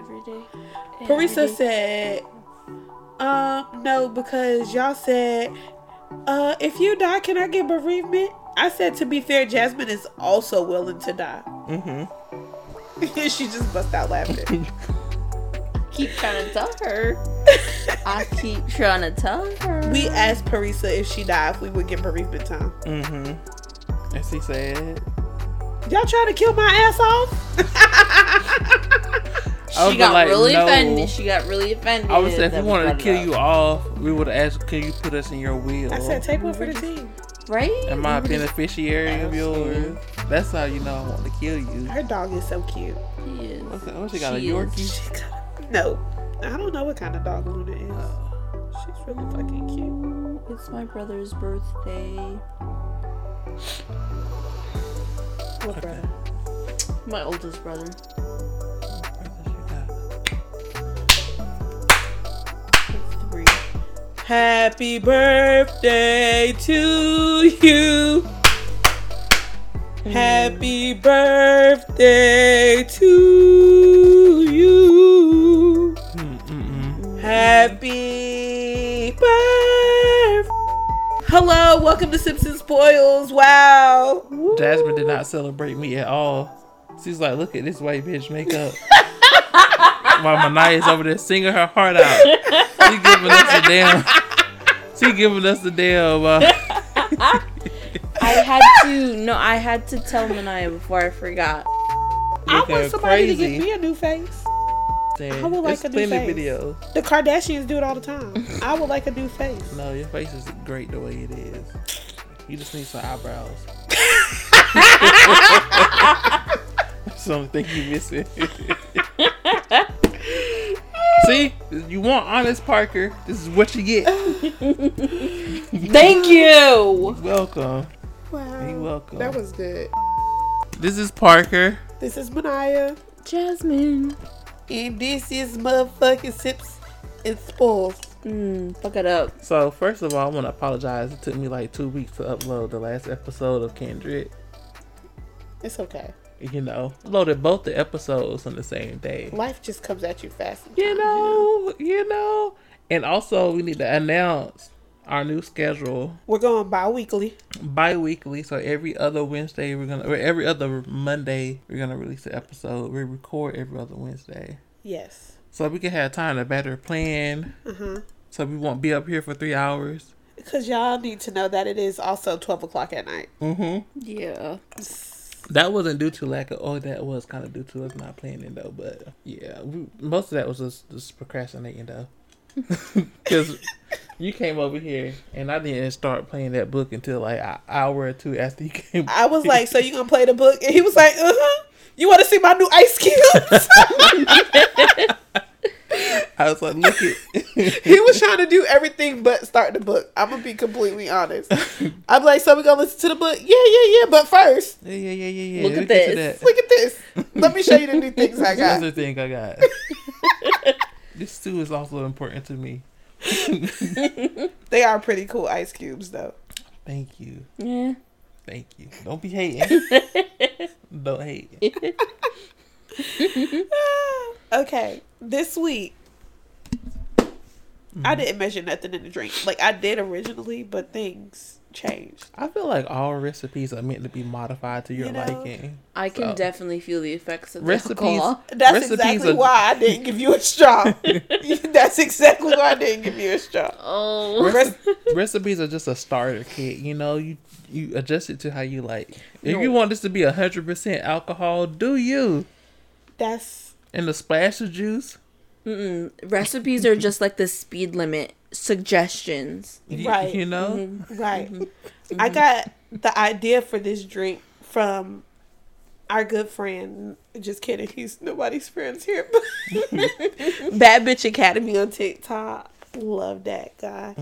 every day. Parisa said, um, no, because y'all said, uh, if you die, can I get bereavement? I said, to be fair, Jasmine is also willing to die. Mm-hmm. she just bust out laughing. keep trying to tell her. I keep trying to tell her. we asked Parisa if she died, if we would get bereavement time. Mm-hmm. And she said, Y'all trying to kill my ass off? I was she got like, really no. offended. She got really offended. I would say if that we wanted to kill up. you off, we would have asked, can you put us in your will? I said, take one for the team. right? Am I a beneficiary of yours? That's how you know I want to kill you. Her dog is so cute. She is. What's that? What she got, a She is. Yorkie? She got no. I don't know what kind of dog Luna is. Oh. She's really fucking cute. It's my brother's birthday. What brother? My oldest brother. Happy birthday to you. Happy birthday to you. Mm-mm-mm. Happy birthday. Hello, welcome to Sips and Spoils. Wow. Jasmine did not celebrate me at all. She's like, look at this white bitch makeup. While Manaya's over there singing her heart out. She giving us a damn. She giving us the damn. Uh, I had to no, I had to tell Manaya before I forgot. I want somebody to give me a new face. saying, I would like There's a new face. videos. The Kardashians do it all the time. I would like a new face. No, your face is great the way it is. You just need some eyebrows. That's the only thing you missing. See, you want honest Parker. This is what you get. Thank you. Welcome. Wow. You're welcome. That was good. This is Parker. This is Manaya. Jasmine. And this is motherfucking Sips and Spoils. Mm, fuck it up. So first of all, I want to apologize. It took me like two weeks to upload the last episode of Kendrick. It's okay. You know, loaded both the episodes on the same day. Life just comes at you fast. You sometimes, know, you know. And also, we need to announce our new schedule We're going bi weekly. bi-weekly. So every other Wednesday, we're gonna, or every other Monday, we're gonna release an episode. We record every other Wednesday, Yes. so we can have time to better plan. Uh huh. So we won't be up here for three hours. Because y'all need to know that it is also 12 o'clock at night. Mm-hmm. Yeah. That wasn't due to lack of. Oh, that was kind of due to us not planning though. But yeah, we, most of that was just, just procrastinating though. Because you came over here and I didn't start playing that book until like an hour or two after you came. I was like, So you gonna play the book? And he was like, Uh huh. You want to see my new ice cubes? I was like, look at. he was trying to do everything but start the book. I'm gonna be completely honest. I'm like, so we gonna listen to the book? Yeah, yeah, yeah. But first, yeah, yeah, yeah, yeah, yeah. Look we at this. that. look at this. Let me show you the new things I got. Another thing I got. this too is also important to me. They are pretty cool ice cubes, though. Thank you, Yeah. thank you. Don't be hating. Don't hate. okay, this week I didn't measure nothing in the drink. Like I did originally, but things changed. I feel like all recipes are meant to be modified to your You know, liking. I can So- definitely feel the effects of the Recipes- alcohol. That's Recipes exactly are- why I didn't give you a straw. That's exactly why I didn't give you a straw. Oh. Rec- recipes are just a starter kit. You know, you you adjust it to how you like. If No. you want this to be hundred percent alcohol, do you? That's And the splash of juice. Mm-mm. Recipes are just like the speed limit suggestions. y- Right. You know. Mm-hmm. right. Mm-hmm. I mm-hmm. got the idea for this drink from our good friend. Just kidding. He's nobody's friends here. Bad Bitch Academy on TikTok. Love that guy.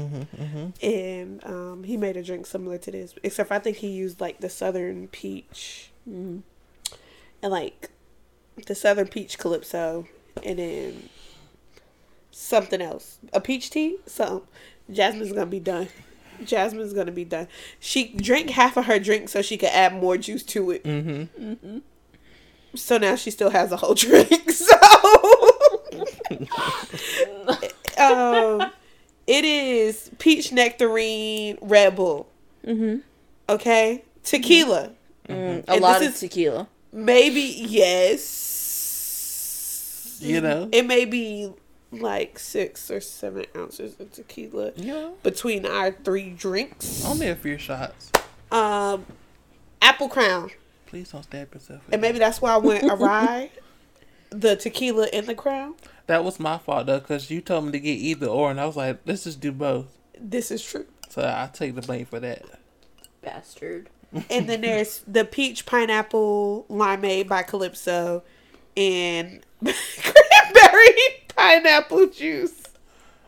And um, he made a drink similar to this, except I think he used like the Southern Peach and like the Southern Peach Calypso, and then something else. A peach tea, something. Jasmine's gonna be done. Jasmine's gonna be done. She drank half of her drink so she could add more juice to it. Mm-hmm. Mm-hmm. So now she still has a whole drink. So, um, it is peach nectarine Red Bull. Mm-hmm. Okay, tequila. Mm, a lot of tequila. Maybe yes. You know, it may be like six or seven ounces of tequila Yeah. between our three drinks. Only a few shots. Um, apple crown, Please don't stab yourself. and maybe that's why I went awry. the tequila in the crown. That was my fault though, because you told me to get either or, and I was like, let's just do both. This is true. So I take the blame for that. Bastard. and then there's the peach pineapple limeade by Calypso and cranberry pineapple juice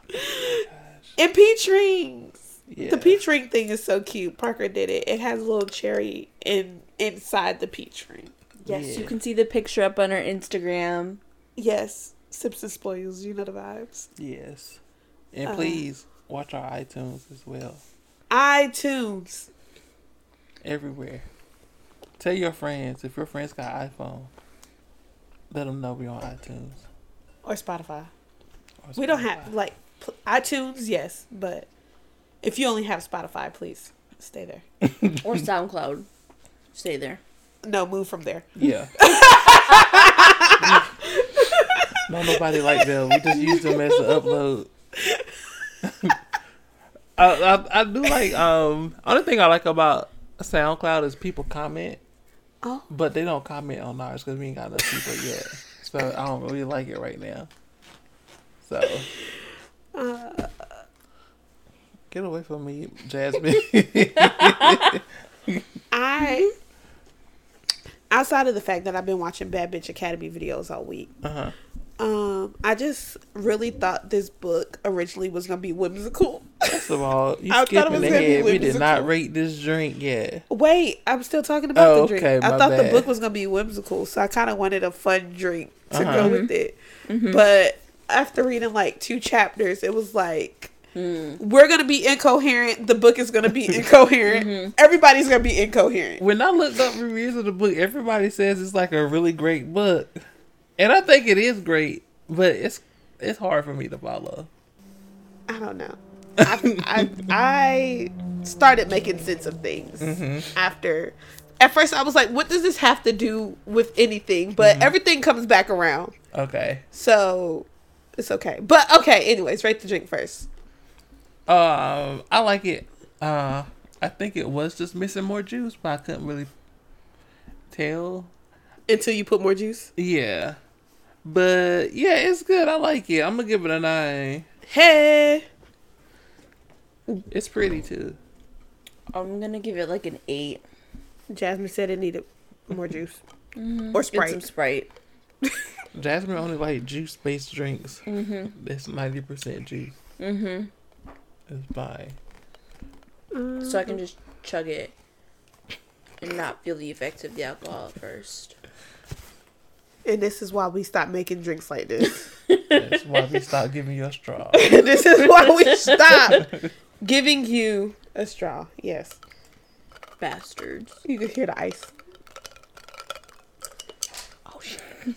and peach rings. Yeah. The peach ring thing is so cute. Parker did it. It has a little cherry in inside the peach ring. Yes, Yeah. you can see the picture up on our Instagram. Yes, sips and spoils. You know the vibes. Yes. And Uh, please watch our iTunes as well. iTunes. Everywhere. Tell your friends if your friends got iPhone. Let them know we're on iTunes. Or Spotify. or We don't have like pl- iTunes, yes, but if you only have Spotify, please stay there. Or SoundCloud. Stay there. No, move from there. Yeah. no, nobody like them. We just use them as an upload. I, I I do like um. Only thing I like about SoundCloud is people comment, Oh, but they don't comment on ours because we ain't got enough people yet. So I don't really like it right now. So uh, get away from me, Jasmine. I outside of the fact that I've been watching Bad Bitch Academy videos all week, uh huh. um, I just really thought this book originally was gonna be whimsical. First of all, you I thought skipping was ahead. We did not rate this drink yet. Wait, I'm still talking about Oh, the drink. okay, I thought the book was gonna be whimsical, so I kind of wanted a fun drink to Uh-huh. go with mm-hmm. it. Mm-hmm. But after reading like two chapters, it was like mm. we're gonna be incoherent. The book is gonna be incoherent. Mm-hmm. Everybody's gonna be incoherent. When I looked up reviews of the book, everybody says it's like a really great book, and I think it is great, but it's it's hard for me to follow. I don't know. I, I, I started making sense of things after. At first, I was like, "What does this have to do with anything?" But everything comes back around, Okay. so it's okay. But okay, anyways, rate the drink first. Um, I like it. Uh, I think it was just missing more juice, but I couldn't really tell. Until you put more juice. Yeah, but yeah, it's good. I like it. I'm gonna give it a nine. Hey, It's pretty too. I'm gonna give it like an eight. Jasmine said it needed more juice or Get Sprite. some Sprite. Jasmine only like juice based drinks. Mm-hmm. That's ninety percent juice. Mm-hmm. It's fine. So I can just chug it and not feel the effects of the alcohol at first. And this is why we stopped making drinks like this. That's why we stopped giving you a straw. this is why we stopped giving you a straw. Yes, Bastards. you can hear the ice. Oh shit.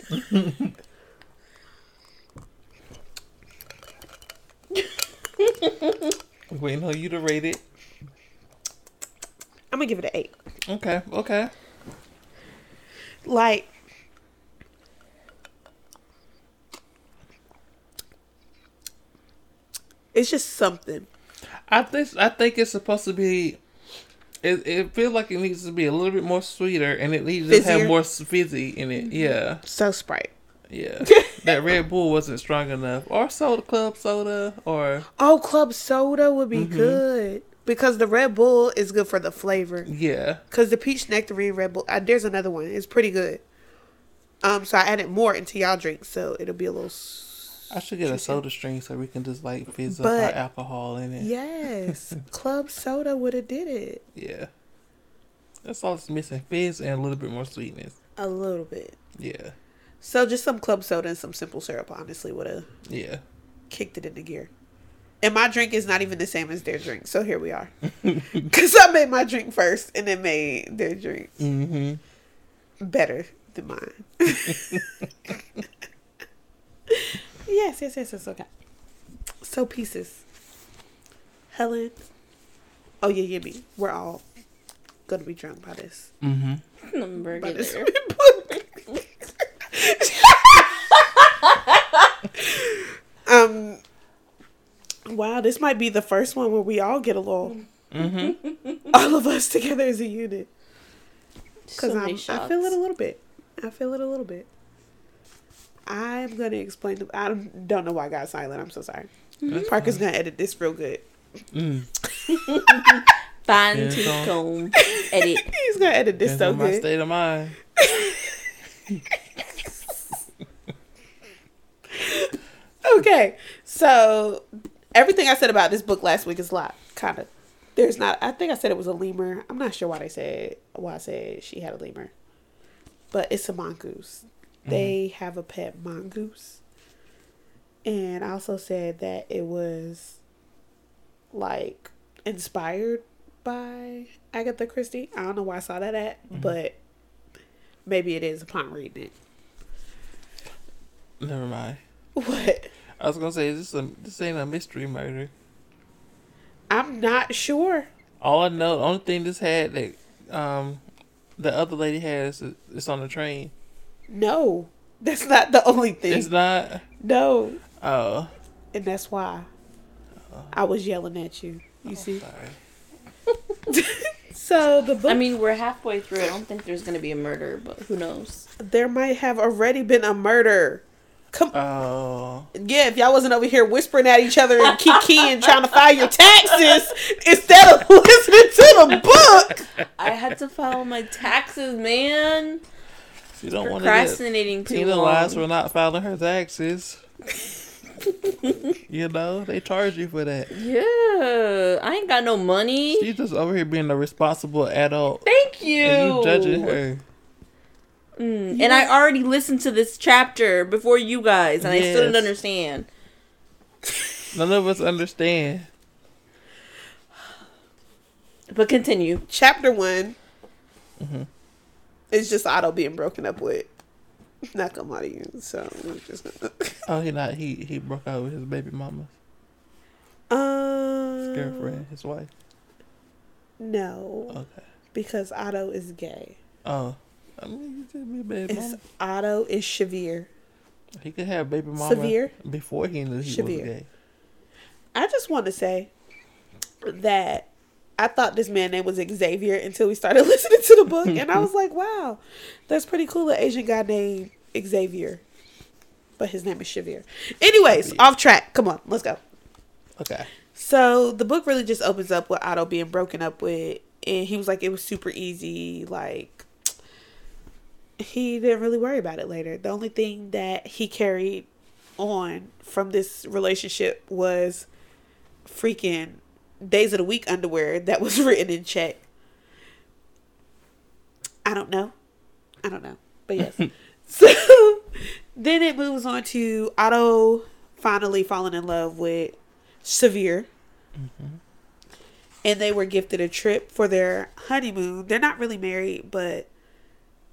Waiting on you to rate it. I'm gonna give it an eight. Okay, okay. Like, it's just something. I think I think it's supposed to be. It it feels like it needs to be a little bit more sweeter, and it needs to have more fizzy in it. Yeah, So Sprite. yeah. that Red Bull wasn't strong enough, or soda club soda, or Oh, club soda would be Mm-hmm. good because the Red Bull is good for the flavor. yeah. Because the peach nectarine Red Bull, uh, there's another one. It's pretty good. Um, so I added more into y'all drinks, so it'll be a little. I should get a soda stream so we can just like fizz up our alcohol in it. Yes, club soda would have did it Yeah. That's all it's missing: fizz and a little bit more sweetness. a little bit. Yeah, So just some club soda and some simple syrup, honestly, would have yeah. kicked it into gear. And my drink is not even the same as their drink, so here we are. Because I made my drink first and then made their drink Mm-hmm. better than mine. yes, yes, yes, yes. okay. So Peaces. Helen. Oh yeah, yeah, me. We're all gonna be drunk by this. Mm-hmm. By this um. Wow, this might be the first one where we all get along. Mm-hmm. All of us together as a unit. Because So I'm many I shots. feel it a little bit. I feel it a little bit. I'm gonna explain. The, I don't, don't know why I got silent. I'm so sorry. That's Parker's gonna edit this real good. Mm. Fine Yeah, tooth so- comb. Edit. He's gonna edit this Depends so on my good. state of mind. Okay, so everything I said about this book last week is a lot, kind of. There's not. I think I said it was a lemur. I'm not sure why they said why I said she had a lemur, but it's a mongoose. They have a pet mongoose, and I also said that it was like inspired by Agatha Christie. I don't know why I saw that at, but maybe it is upon reading it. Never mind. What? I was gonna say is this a this ain't a mystery murder. I'm not sure. All I know, the only thing this had that um the other lady has is it's on the train. No, that's not the only thing. It's not. no, Oh, and that's why I was yelling at you. You oh, see. sorry. So the book, I mean, we're halfway through. I don't think there's gonna be a murder, but who knows? there might have already been a murder. Come, Oh, yeah, if y'all wasn't over here whispering at each other and kikiing trying to file your taxes instead of listening to the book. I had to file my taxes, man. She don't want to get Procrastinating too penalized for not filing her taxes. you know they charge you for that. Yeah, I ain't got no money. She's just over here being a responsible adult, Thank you. and you judging her. Mm, And I already listened to this chapter before you guys, and I still didn't understand. None of us understand. But continue. Chapter one Mhm. Is just Otto being broken up with. Not gonna lie to you. So just gonna. Oh, he not he he broke up with his baby mama, Um, his girlfriend, his wife. No, Okay. because Otto is gay. Oh, I mean, could be a baby It's mama. Otto is Shavir. He could have baby mama Severe? before he knew he was gay. I just want to say that I thought this man name was Xavier until we started listening to the book, and I was like, "Wow, that's pretty cool." An Asian guy named Xavier, but his name is Shavir. Anyways, Shavir. off track. Come on, let's go. Okay. So the book really just opens up with Otto being broken up with, and he was like, it was super easy. Like, he didn't really worry about it later. The only thing that he carried on from this relationship was freaking days of the week underwear that was written in check. I don't know. I don't know. But yes. so then it moves on to Otto finally falling in love with Severe. Mm-hmm. And they were gifted a trip for their honeymoon. They're not really married, but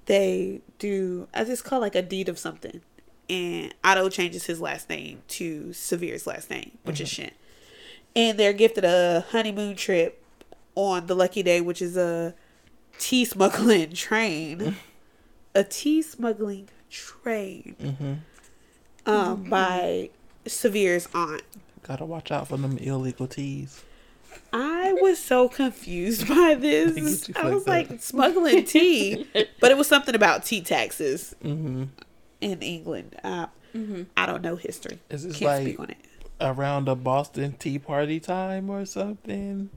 they do, I just call like a deed of something. And Otto changes his last name to Severe's last name, which is mm-hmm. Shin. And they're gifted a honeymoon trip on the lucky day, which is a tea smuggling train. a tea smuggling train Mm-hmm. um, by Severe's aunt. Gotta watch out for them illegal teas. I was so confused by this. I was fucked up. like smuggling tea, but it was something about tea taxes Mm-hmm. in England. Uh, Mm-hmm. I don't know history. Is this Can't like speak on it. Around the Boston Tea Party time or something?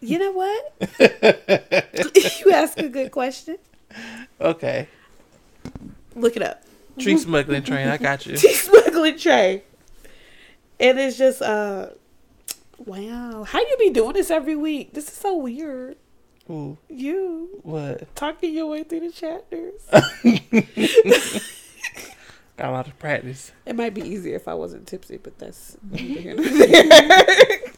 You know what? you ask a good question. Okay. Look it up. Tree smuggling train. I got you. Tea smuggling train. And it's just uh, wow. How you be doing this every week? This is so weird. Ooh, You what? talking your way through the chapters. Got a lot of practice. It might be easier if I wasn't tipsy, but that's neither here.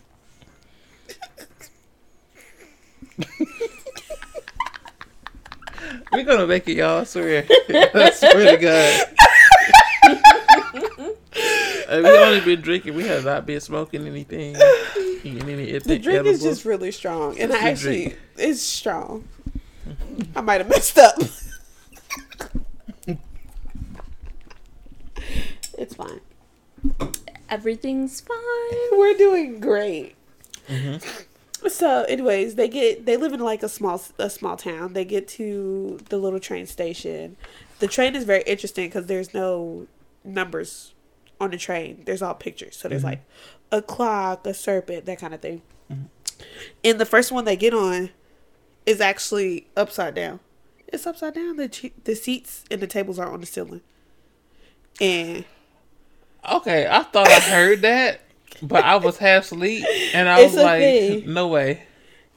We're gonna make it, y'all. I swear. I swear to God. We only been drinking. We have not been smoking anything. Eating any The drink is just really strong, and Just I actually drink. it's strong. I might have messed up. It's fine. Everything's fine. We're doing great. Mm-hmm. So, anyways, they get they live in like a small a small town. They get to the little train station. The train is very interesting because there's no numbers on the train. There's all pictures. So there's Mhm. like a clock, a serpent, that kind of thing. Mhm. And the first one they get on is actually upside down. It's upside down. The the seats and the tables are on the ceiling. And Okay, I thought I heard that, but I was half asleep, and I It's was like, thing. "No way."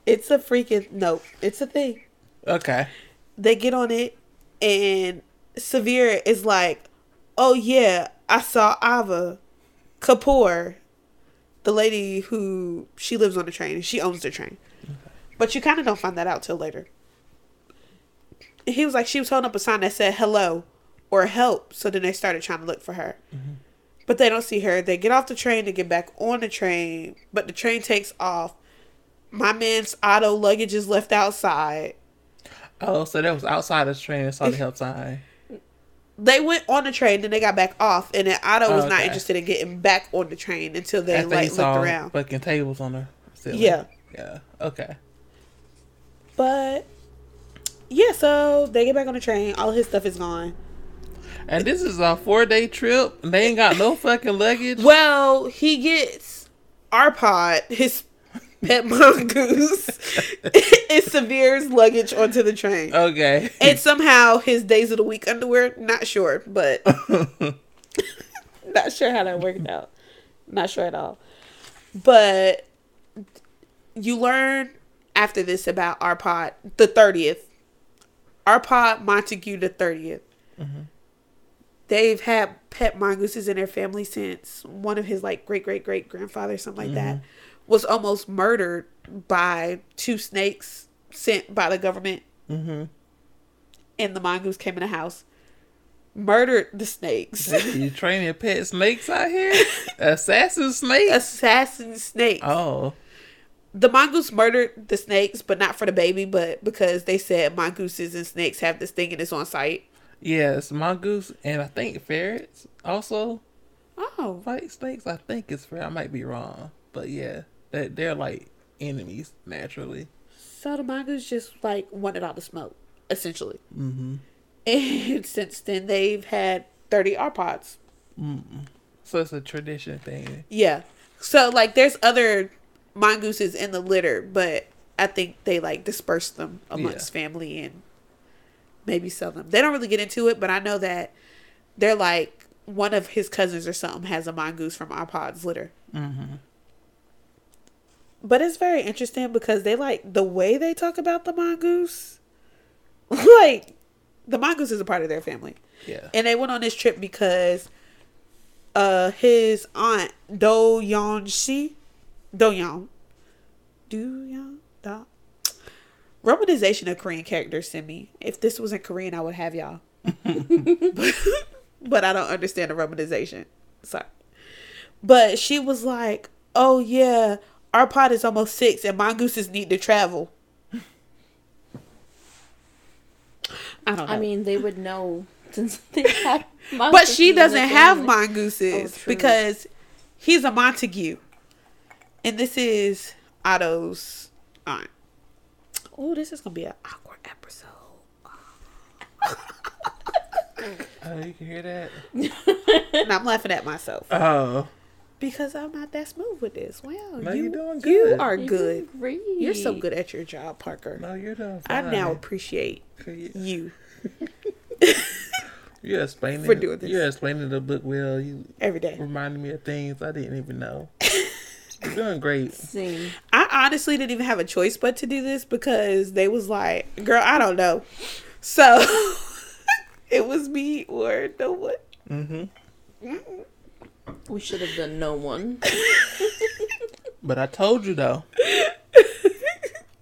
it's a freaking no. It's a thing. Okay. they get on it and Severe is like, Oh yeah, I saw Ava Kapoor, the lady who she lives on the train and she owns the train. But you kinda don't find that out till later. He was like she was holding up a sign that said hello or help, so then they started trying to look for her. Mm-hmm. But they don't see her. They get off the train to get back on the train, but the train takes off. My man's auto luggage is left outside. Oh, so that was outside the train and saw the help sign. they went on the train, then they got back off, and then Otto was not Okay. interested in getting back on the train until they After like looked around. fucking tables on the ceiling. Yeah, Yeah. Okay. but yeah, so they get back on the train. All his stuff is gone. And this is a four day trip. And they ain't got no fucking luggage. Well, he gets Arpad, his pet mongoose, and Severe's luggage onto the train. Okay. and somehow his days of the week underwear, not sure, but not sure how that worked out. Not sure at all. But you learn after this about Arpad the 30th. Arpad Montague the 30th. They've had pet mongooses in their family since one of his like great great great grandfather, something like that, was almost murdered by two snakes sent by the government mm-hmm. and the mongoose came in the house, murdered the snakes. You training pet snakes out here? Assassin snakes? Assassin snakes. Oh. The mongoose murdered the snakes, but not for the baby, but because they said mongooses and snakes have this thing and it's on site. Yes, mongoose and I think ferrets also Oh, fight snakes. I think it's fair. I might be wrong. But yeah, they, they're like enemies naturally. so the mongoose just like wanted all the smoke, essentially. Mm-hmm. And since then, they've had 30 arpads. So it's a tradition thing. Yeah. So, like, there's other mongooses in the litter, but I think they like disperse them amongst family and maybe sell them. They don't really get into it, but I know that they're like one of his cousins or something has a mongoose from iPod's litter. Mm-hmm. But it's very interesting because they like the way they talk about the mongoose. like the mongoose is a part of their family. Yeah. And they went on this trip because uh his aunt Do Yeon Shi Do Yeon Do Yeon Da Romanization of Korean characters send me. If this was in Korean I would have y'all. but, but I don't understand the romanization. Sorry. But she was like, Oh yeah, our pot is almost six and mongooses need to travel. I don't know. I mean, they would know since they have. But she doesn't have family. mongooses Oh, because he's a Montague. And this is Otto's aunt. Oh, this is gonna be an awkward episode. Oh, you can hear that? And I'm laughing at myself Oh. because I'm not that smooth with this. Wow, No, you you're doing You good. are You're good. doing Great. You're so good at your job, Parker. No, you're doing I now appreciate You- you You're explaining For doing this. You're explaining the book well. You every day. reminding me of things I didn't even know. you're doing great. Same. I honestly didn't even have a choice but to do this because they was like, "Girl, I don't know." So it was me or no one. Mm-hmm. We should have done no one. But I told you though.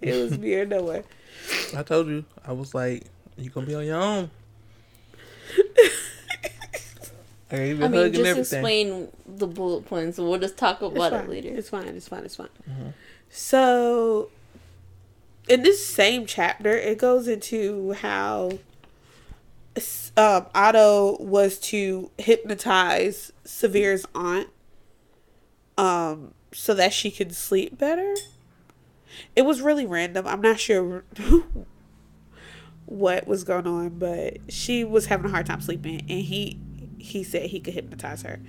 It was me or no one. I told you. I was like, you gonna be on your own. I gave you mean, just everything. explain the bullet points. We'll just talk about it later. It's fine. It's fine. It's fine. Mm-hmm. So, in this same chapter, it goes into how um, Otto was to hypnotize Severe's aunt, um, so that she could sleep better. It was really random. I'm not sure what was going on, but she was having a hard time sleeping, and he he said he could hypnotize her,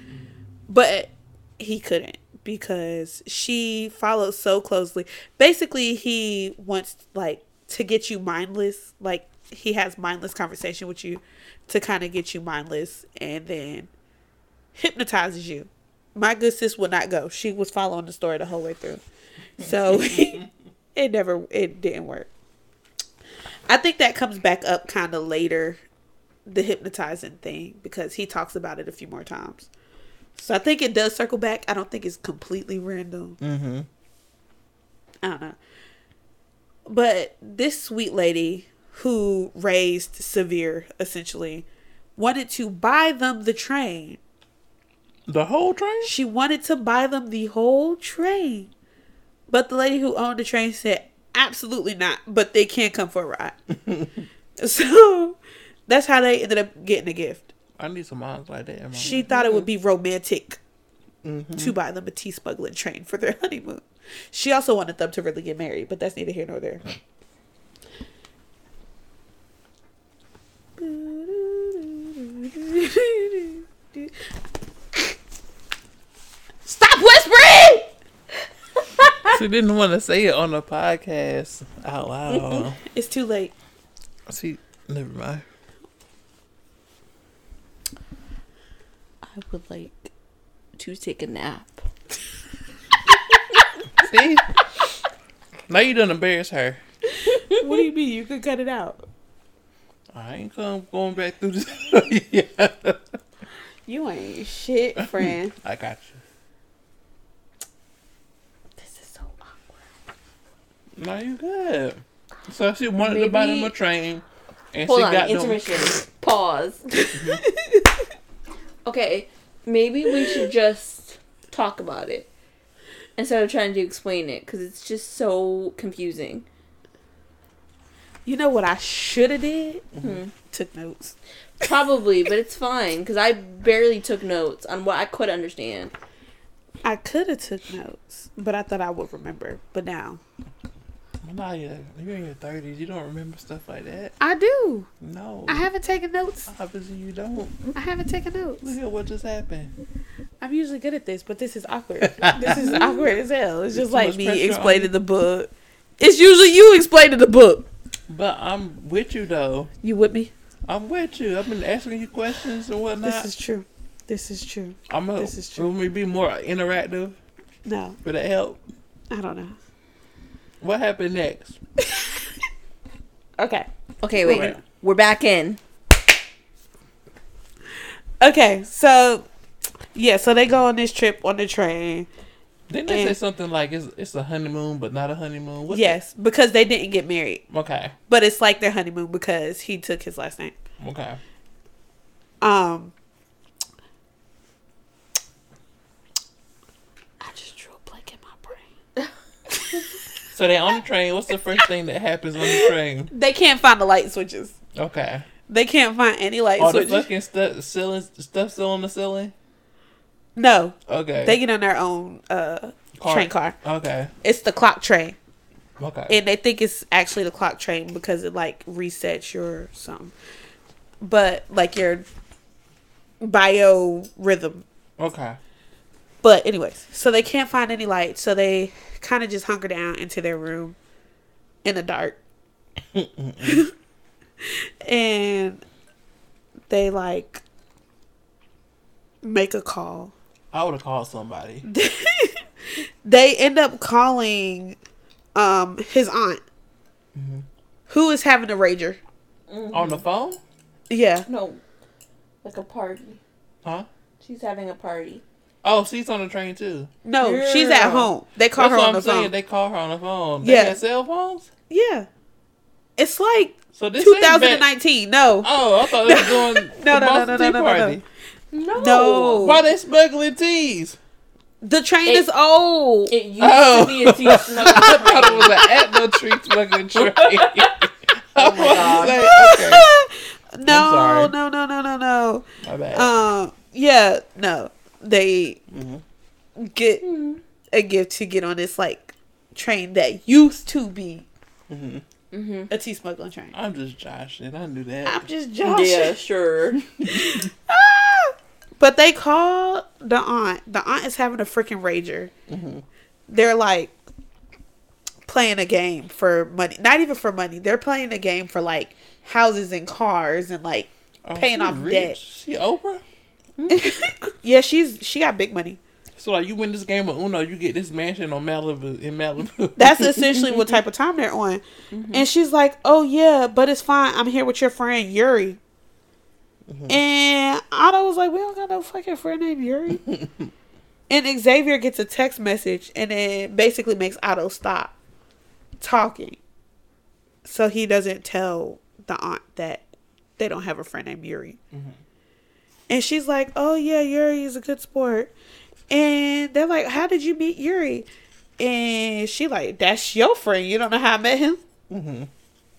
but he couldn't because she follows so closely. Basically, he wants like to get you mindless. Like he has mindless conversation with you to kind of get you mindless, and then hypnotizes you. My good sis would not go. She was following the story the whole way through, so it never it didn't work. I think that comes back up kind of later, the hypnotizing thing, because he talks about it a few more times. So I think it does circle back. I don't think it's completely random. Mm-hmm. I don't know. But this sweet lady who raised Severe essentially wanted to buy them the train. The whole train? She wanted to buy them the whole train. But the lady who owned the train said, absolutely not, but they can't come for a ride. so that's how they ended up getting a gift. I need some moms like that. in my She thought it would be romantic Mhm. to buy them a tea smuggling train for their honeymoon. She also wanted them to really get married, but that's neither here nor there. Stop whispering! She didn't want to say it on the podcast out loud. It's too late. See, never mind. I would like to take a nap. See? now you done embarrass her. What do you mean? You could cut it out. I ain't come going back through this. yeah. You ain't shit, friend. I got you. this is so awkward. No, you good. So she wanted to buy them a train, and Hold she on, got them. intermission. Pause. Mm-hmm. Okay, maybe we should just talk about it instead of trying to explain it because it's just so confusing. You know what I should have did? Hmm. Took notes. Probably, but it's fine because I barely took notes on what I could understand. I could have took notes, but I thought I would remember. But now Nah, yeah, you're in your thirties. You don't remember stuff like that. I do. No, I haven't taken notes. obviously you don't. I haven't taken notes. Look at what just happened. I'm usually good at this, but this is awkward. this is awkward as hell. It's just Too like me pressure on explaining the book. It's usually you explaining the book. But I'm with you though. You with me? I'm with you. I've been asking you questions and whatnot. This is true. This is true. I'm gonna. this is true. Will we be more interactive? No, Would that help? I don't know. What happened next? Okay. Okay, wait. Right. We're back in. Okay, so yeah, so they go on this trip on the train. Didn't they say something like it's it's a honeymoon but not a honeymoon? What yes, because they didn't get married, okay. but it's like their honeymoon because he took his last name. Okay. Um, I just drew a blank in my brain. So they on the train. What's the first thing that happens on the train? They can't find the light switches. Okay. They can't find any light All the fucking stuff, ceiling stuff still on the ceiling. no, Okay. they get on their own uh, Car. train car. Okay. It's the clock train, Okay. and they think it's actually the clock train because it like resets your something, but like your bio rhythm. okay. But anyways, so they can't find any light, so they kind of just hunker down into their room in the dark. and they like make a call. I would have called somebody. They end up calling um his aunt who is having a rager. On the phone? Yeah. No, like a party. Huh? She's having a party. Oh, she's on the train too. No, she's at home. They call That's her what on I'm the saying. phone. They call her on the phone. They Yeah. had cell phones. yeah. It's like So this ain't back- 2019. No. Oh, I thought they were doing No, the no, no, no, no, no, no, Party. No. No. Why they smuggling teas? The train It- is old. It used Oh. to be a tea I thought it was an at tree smuggling train. oh my God. okay, no, no, no, no, no, no. my bad. Um, yeah, no. They Mhm. get a gift to get on this like train that used to be hmm hmm a tea smuggling train. I'm just joshing. I knew that. I'm just joshing. Yeah, sure. Ah! But they call the aunt. The aunt is having a freaking rager. hmm They're like playing a game for money. Not even for money. They're playing a game for like houses and cars and like Oh, Paying off rich. debt. She Oprah. yeah, she's she got big money. So like you win this game of Uno, you get this mansion on Malibu in Malibu. That's essentially what type of time they're on. Mm-hmm. And she's like, "Oh yeah, but it's fine. I'm here with your friend Yuri." Mm-hmm. And Otto was like, "We don't got no fucking friend named Yuri." and Xavier gets a text message, and it basically makes Otto stop talking, so he doesn't tell the aunt that they don't have a friend named Yuri. Mm-hmm. And she's like, "Oh yeah, Yuri is a good sport." And they're like, "How did you meet Yuri?" And she like, "That's your friend. You don't know how I met him." hmm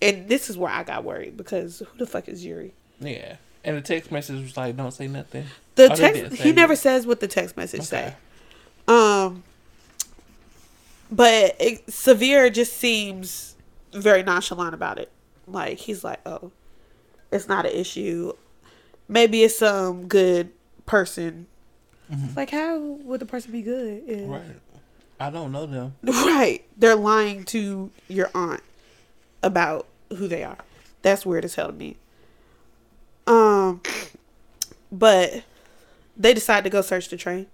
And this is where I got worried because who the fuck is Yuri? Yeah. And the text message was like, "Don't say nothing." The Oh, text he never says what the text message Okay. say. Um, but it, Severe just seems very nonchalant about it. Like he's like, "Oh, it's not an issue. Maybe it's some good person." Like, how would the person be good? if- Mm-hmm. Right. I don't know them. Right. They're lying to your aunt about who they are. That's weird as hell to me. Um but they decide to go search the train.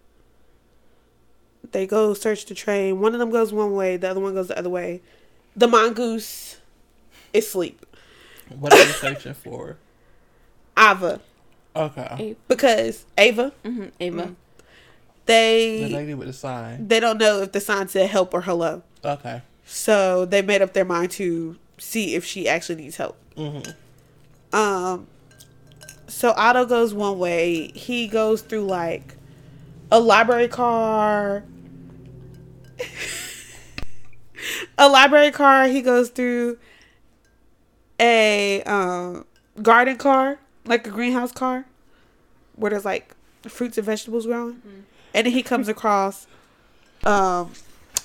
They go search the train. One of them goes one way, the other one goes the other way. The mongoose is asleep. What are you searching for? Ava. Okay. Because Ava, hmm Ava. The they lady with the sign. they don't know if the sign said help or hello. Okay. So they made up their mind to see if she actually needs help. hmm Um, so Otto goes one way. He goes through like a library car. a library car. He goes through a um, garden car, like a greenhouse car, where there's like fruits and vegetables growing. And then he comes across um,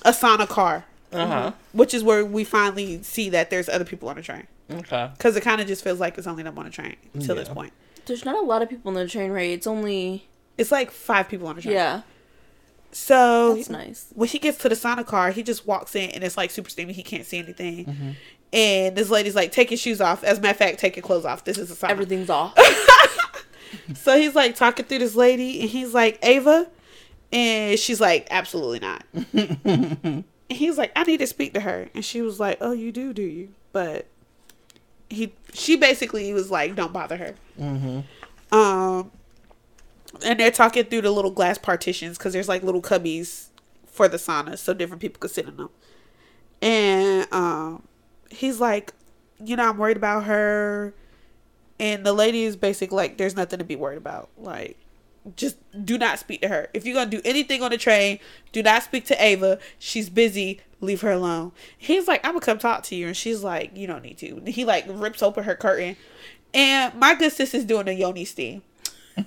a sauna car, Uh huh. which is where we finally see that there's other people on the train. Okay. Because it kind of just feels like it's only them on the train till this point. There's not a lot of people on the train, right? It's only It's like five people on the train. yeah. So That's nice. when he gets to the sauna car, he just walks in and it's like super steamy. He can't see anything. Mm-hmm. And this lady's like, take your shoes off. As a matter of fact, take your clothes off. This is a sauna. Everything's off. So he's like talking through this lady and he's like, Ava? And she's like, absolutely not. and he's like, I need to speak to her. And she was like, oh, you do, do you? But he, she basically was like, don't bother her. hmm Um, and they're talking through the little glass partitions because there's like little cubbies for the sauna, so different people could sit in them. And um, he's like, you know, I'm worried about her. And the lady is basically like, there's nothing to be worried about. Like, just do not speak to her. If you're gonna do anything on the train, do not speak to Ava. She's busy. Leave her alone. He's like, I'm gonna come talk to you, and she's like, you don't need to. He like rips open her curtain, and my good sister's doing a yoni steam.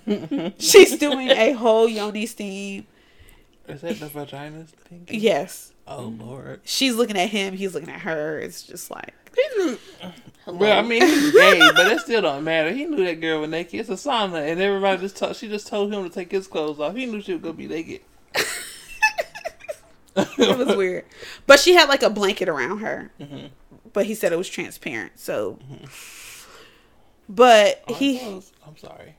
She's doing a whole yoni steam. Is that the vagina thing? Yes, Oh Lord. she's looking at him. He's looking at her. It's just like Hello. Well, I mean, he's gay, but that still don't matter. He knew that girl was naked. It's a sauna, and everybody just told. She just told him to take his clothes off. He knew she was gonna be naked. it was weird. But she had like a blanket around her. Mm-hmm. But he said it was transparent. So, but Aren't he those, I'm sorry.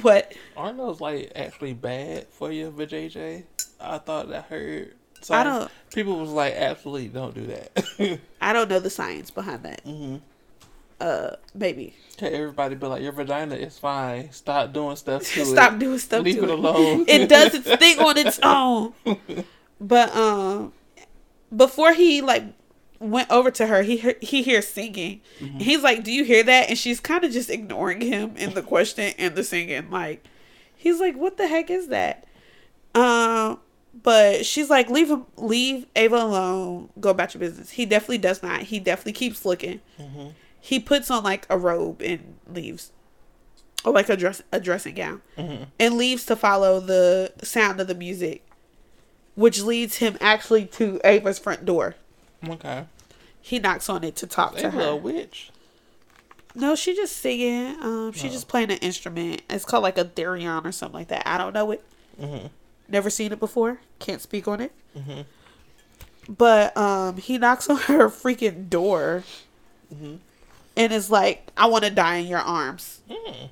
what? Aren't those like actually bad for you, but JJ? I thought I heard. I don't. People was like, absolutely don't do that. I don't know the science behind that. hmm Uh, maybe Okay, everybody be like, your vagina is fine. Stop doing stuff to stop it. doing stuff. Leave to it alone. it does its thing on its own. But um, before he like went over to her, he he hears singing. Mm-hmm. He's like, "Do you hear that?" And she's kind of just ignoring him in the question and the singing. Like He's like, what the heck is that? Um, but she's like, leave him, leave Ava alone. Go about your business. He definitely does not. He definitely keeps looking. Mm-hmm. He puts on like a robe and leaves, or like a dress, a dressing gown, Mm-hmm. and leaves to follow the sound of the music, which leads him actually to Ava's front door. Okay. He knocks on it to talk to a her. witch. No, she just singing. Um, she Oh. just playing an instrument. It's called like a therion or something like that. I don't know it. Mm-hmm. Never seen it before. Can't speak on it. Mm-hmm. But um, he knocks on her freaking door Mm-hmm. and is like, "I want to die in your arms." Mm.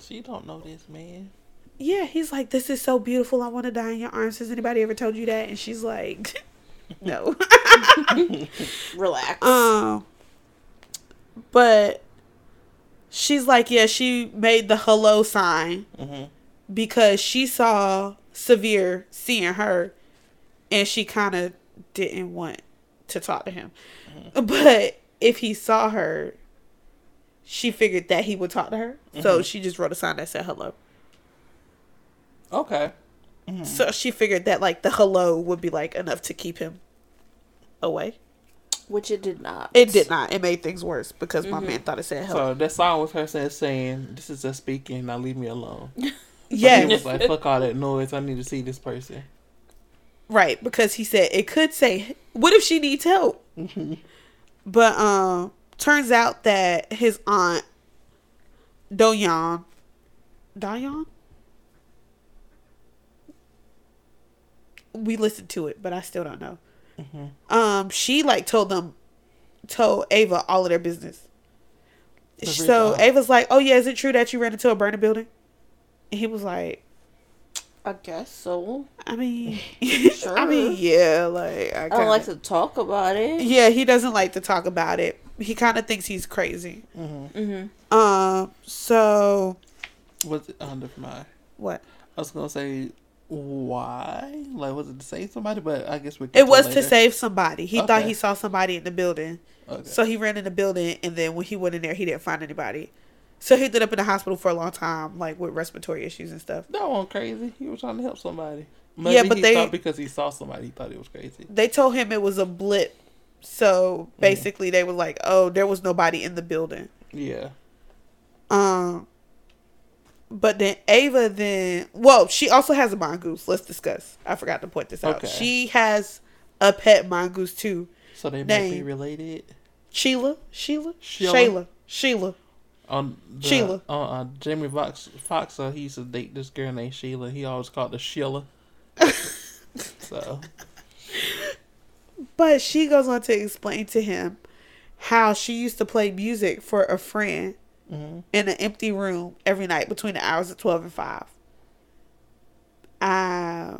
She don't know this man. Yeah, he's like, "This is so beautiful. I want to die in your arms." Has anybody ever told you that? And she's like, "No." Relax. Um, but she's like, "Yeah." She made the hello sign. Mm-hmm. Because she saw Severe seeing her and she kind of didn't want to talk to him. But if he saw her, she figured that he would talk to her. So Mhm. she just wrote a sign that said hello. Okay. Mhm. So she figured that like the hello would be like enough to keep him away. Which it did not. It did not. It made things worse because my man thought it said hello. So that song was her saying, saying "This is us speaking. Now leave me alone." But yeah, he was like, "Fuck all that noise. I need to see this person." Right, because he said it could say, "What if she needs help?" but um, turns out that his aunt Doyon, Doyon, we listened to it, but I still don't know. Mm-hmm. Um, she like told them, told Ava all of their business. So. Ava's like, "Oh yeah, is it true that you ran into a burning building?" And he was like, I guess so. "I mean, Sure. I mean, yeah, like I, I don't like to talk about it. Yeah, he doesn't like to talk about it. He kind of thinks he's crazy. Mm-hmm. Mm-hmm. Um. So Was it under my? what? I was gonna say why? Like, was it to save somebody? But I guess we. It tell was to save somebody. He thought he saw somebody in the building, Okay. so he ran in the building, and then when he went in there, he didn't find anybody. So he ended up in the hospital for a long time, like with respiratory issues and stuff. that one crazy. He was trying to help somebody. Yeah, but he they- thought because he saw somebody, he thought it was crazy. They told him it was a blip. So basically, they were like, "Oh, there was nobody in the building." Yeah. Um. But then Ava then well, she also has a mongoose. Let's discuss. I forgot to point this out. Okay. She has a pet mongoose too. So they might be related. Sheila, Sheila, Sheila? Shayla, Sheila. On the, Sheila. On uh, Jamie Foxx, Fox, uh, he used to date this girl named Sheila. He always called her Sheila. so But she goes on to explain to him how she used to play music for a friend hmm in an empty room every night between the hours of 12 and 5. Uh,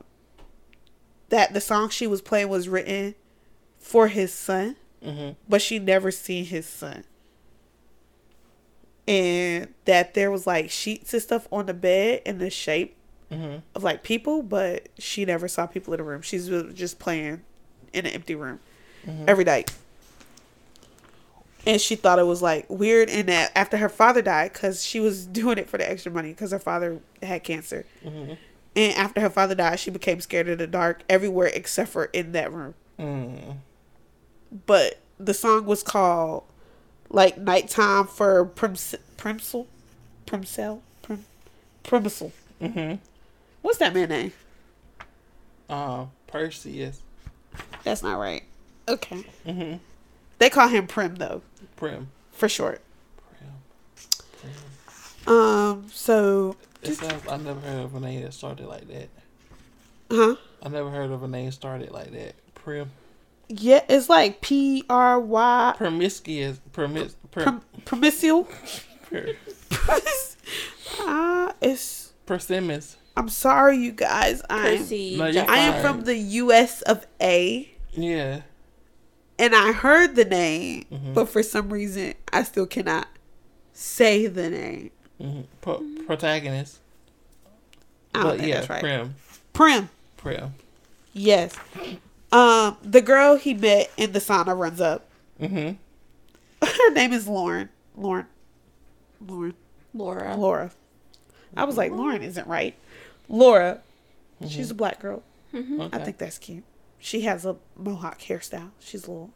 that the song she was playing was written for his son, hmm but she never seen his son. And that there was like sheets and stuff on the bed in the shape hmm of like people, but she never saw people in the room. She's just playing in an empty room Mhm. every night. And she thought it was like weird, and that after her father died, because she was doing it for the extra money, because her father had cancer. hmm And after her father died, she became scared of the dark everywhere except for in that room. mm But the song was called like "Nighttime for primsel, Primsel, Primsel, Prim, Primisel." hmm What's that man name? Uh, Perseus. That's not right. Okay, hmm they call him Prim though, Prim. for short. Prim. Prim. Um. So, It sounds. I never heard of a name that started like that. huh? I never heard of a name started like that. Prim. Yeah, it's like P R Y Promiscuous. Promis. Prim. prom- promiscuous. Per, Ah, it's. persimmons. I'm sorry, you guys. I'm. Percy. No, you're I am from the U.S. of A, Yeah. and I heard the name, Mhm. but for some reason, I still cannot say the name. hmm Pro- protagonist. I don't But think yeah, that's right. Prim. Prim. Prim. Yes. Um, the girl he met in the sauna runs up. hmm Her name is Lauren. Lauren. Lauren. Laura. Laura. I was like, Lauren isn't right. Laura, she's a black girl. Mm-hmm. Okay. I think that's cute. She has a mohawk hairstyle. She's a little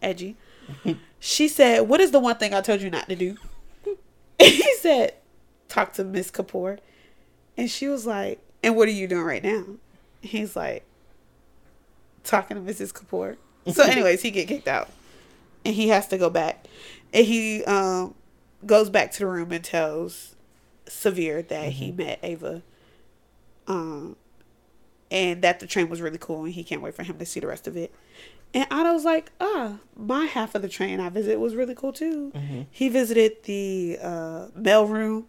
edgy. she said, What is the one thing I told you not to do? he said, Talk to Miss Kapoor. And she was like, And what are you doing right now? He's like, Talking to Mrs. Kapoor. So, anyways, he get kicked out. And he has to go back. And he um, goes back to the room and tells Severe that he met Ava. Um, and that the train was really cool and he can't wait for him to see the rest of it. And Otto's like, ah, my half of the train I visited was really cool too. Mm-hmm. He visited the uh, mail room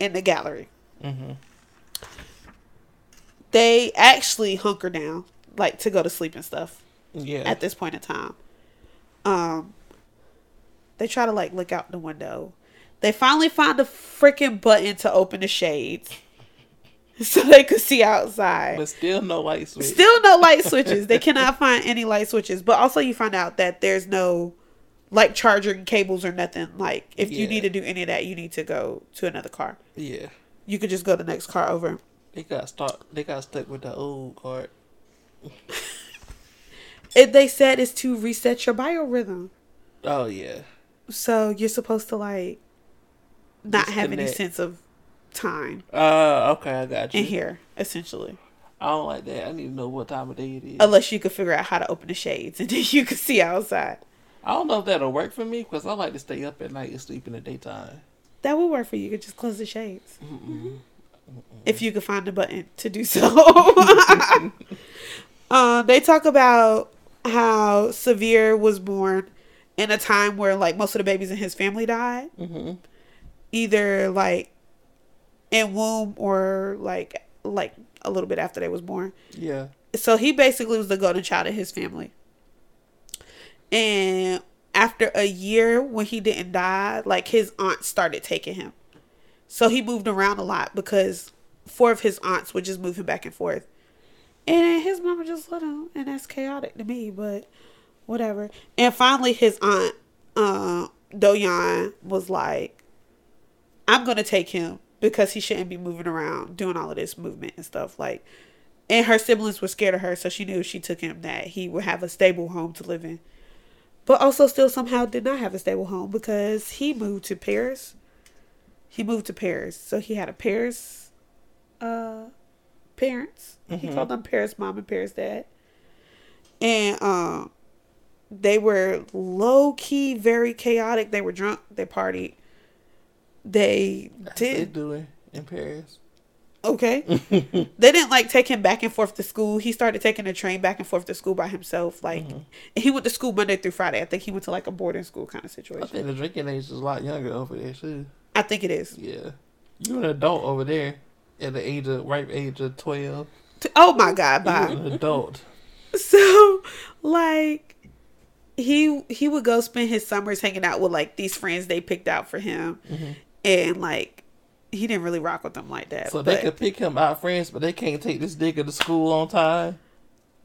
and the gallery. Mm-hmm. They actually hunker down, like to go to sleep and stuff Yeah. at this point in time. Um, they try to like look out the window. They finally find a freaking button to open the shades so they could see outside. but still no light switch. Still no light switches. They cannot find any light switches. But also, you find out that there's no like charging cables or nothing. Like, if you need to do any of that, you need to go to another car. Yeah. You could just go the next car over. They got stuck. They got stuck with the old card. It, they said is to reset your biorhythm. Oh yeah. So you're supposed to like not have any sense of time Uh. Okay, I got you. in here, essentially. I don't like that. I need to know what time of day it is. Unless you could figure out how to open the shades and then you could see outside. I don't know if that'll work for me because I like to stay up at night and sleep in the daytime. That would work for you. You could just close the shades. Mm-mm. if you could find the button to do so. uh, they talk about how Severe was born in a time where like most of the babies in his family died, Mm-hmm. either like in womb or like like a little bit after they was born. Yeah. So he basically was the golden child of his family. And after a year when he didn't die, like his aunt started taking him. So he moved around a lot because four of his aunts would just move him back and forth. And his mama just let him, and that's chaotic to me, but whatever. And finally, his aunt, uh, Doyan, was like, I'm going to take him because he shouldn't be moving around, doing all of this movement and stuff. Like, and her siblings were scared of her, so she knew if she took him that he would have a stable home to live in. But also, still somehow did not have a stable home because he moved to Paris. He moved to Paris, so he had a Paris uh, parents. He Mhm. called them Paris mom and Paris dad, and um, they were low key, very chaotic. They were drunk. They partied. They That's did doing in Paris. okay. they didn't like take him back and forth to school. He started taking the train back and forth to school by himself. Like Mm-hmm. he went to school Monday through Friday. I think he went to like a boarding school kind of situation. I think the drinking age is a lot younger over there too. I think it is. Yeah. You're an adult over there at the age of ripe age of twelve. Oh my God! You're an adult. So like he he would go spend his summers hanging out with like these friends they picked out for him, Mhm. and like he didn't really rock with them like that. So they could pick him out friends, but they can't take this nigga to school on time.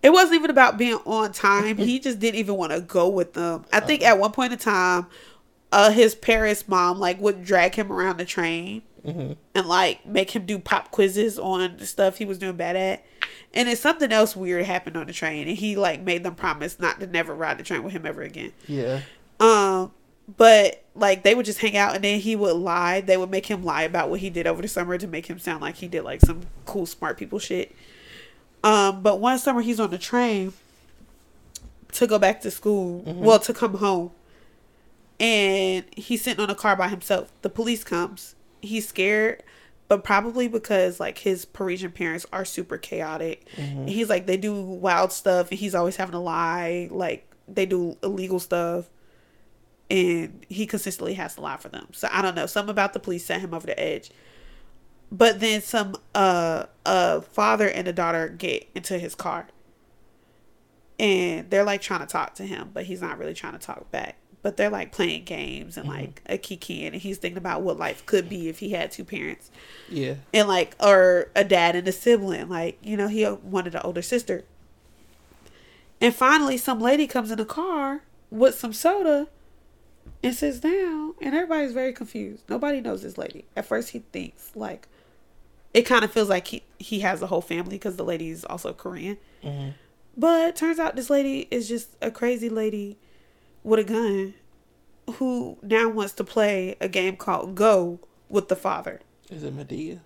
it wasn't even about being on time. he just didn't even want to go with them. I think at one point in time, uh, his Paris mom like would drag him around the train Mm-hmm. and like make him do pop quizzes on the stuff he was doing bad at. And then something else weird happened on the train, and he like made them promise not to never ride the train with him ever again. Yeah. Um, but like they would just hang out, and then he would lie. They would make him lie about what he did over the summer to make him sound like he did like some cool smart people shit. Um, but one summer he's on the train to go back to school. Well, to come home, and he's sitting on a car by himself. The police comes. He's scared, but probably because like his Parisian parents are super chaotic. And he's like they do wild stuff, and he's always having to lie. Like they do illegal stuff, and he consistently has to lie for them. So I don't know. Something about the police set him over the edge. But then some uh a father and a daughter get into his car. And they're like trying to talk to him, but he's not really trying to talk back. But they're like playing games and like a kiki and he's thinking about what life could be if he had two parents. Yeah. And like or a dad and a sibling. Like, you know, he wanted an older sister. And finally some lady comes in the car with some soda and sits down, and everybody's very confused. Nobody knows this lady. At first, he thinks like it kind of feels like he he has a whole family because the lady is also Korean. Mm-hmm. But turns out this lady is just a crazy lady with a gun who now wants to play a game called Go with the father. Is it Madea?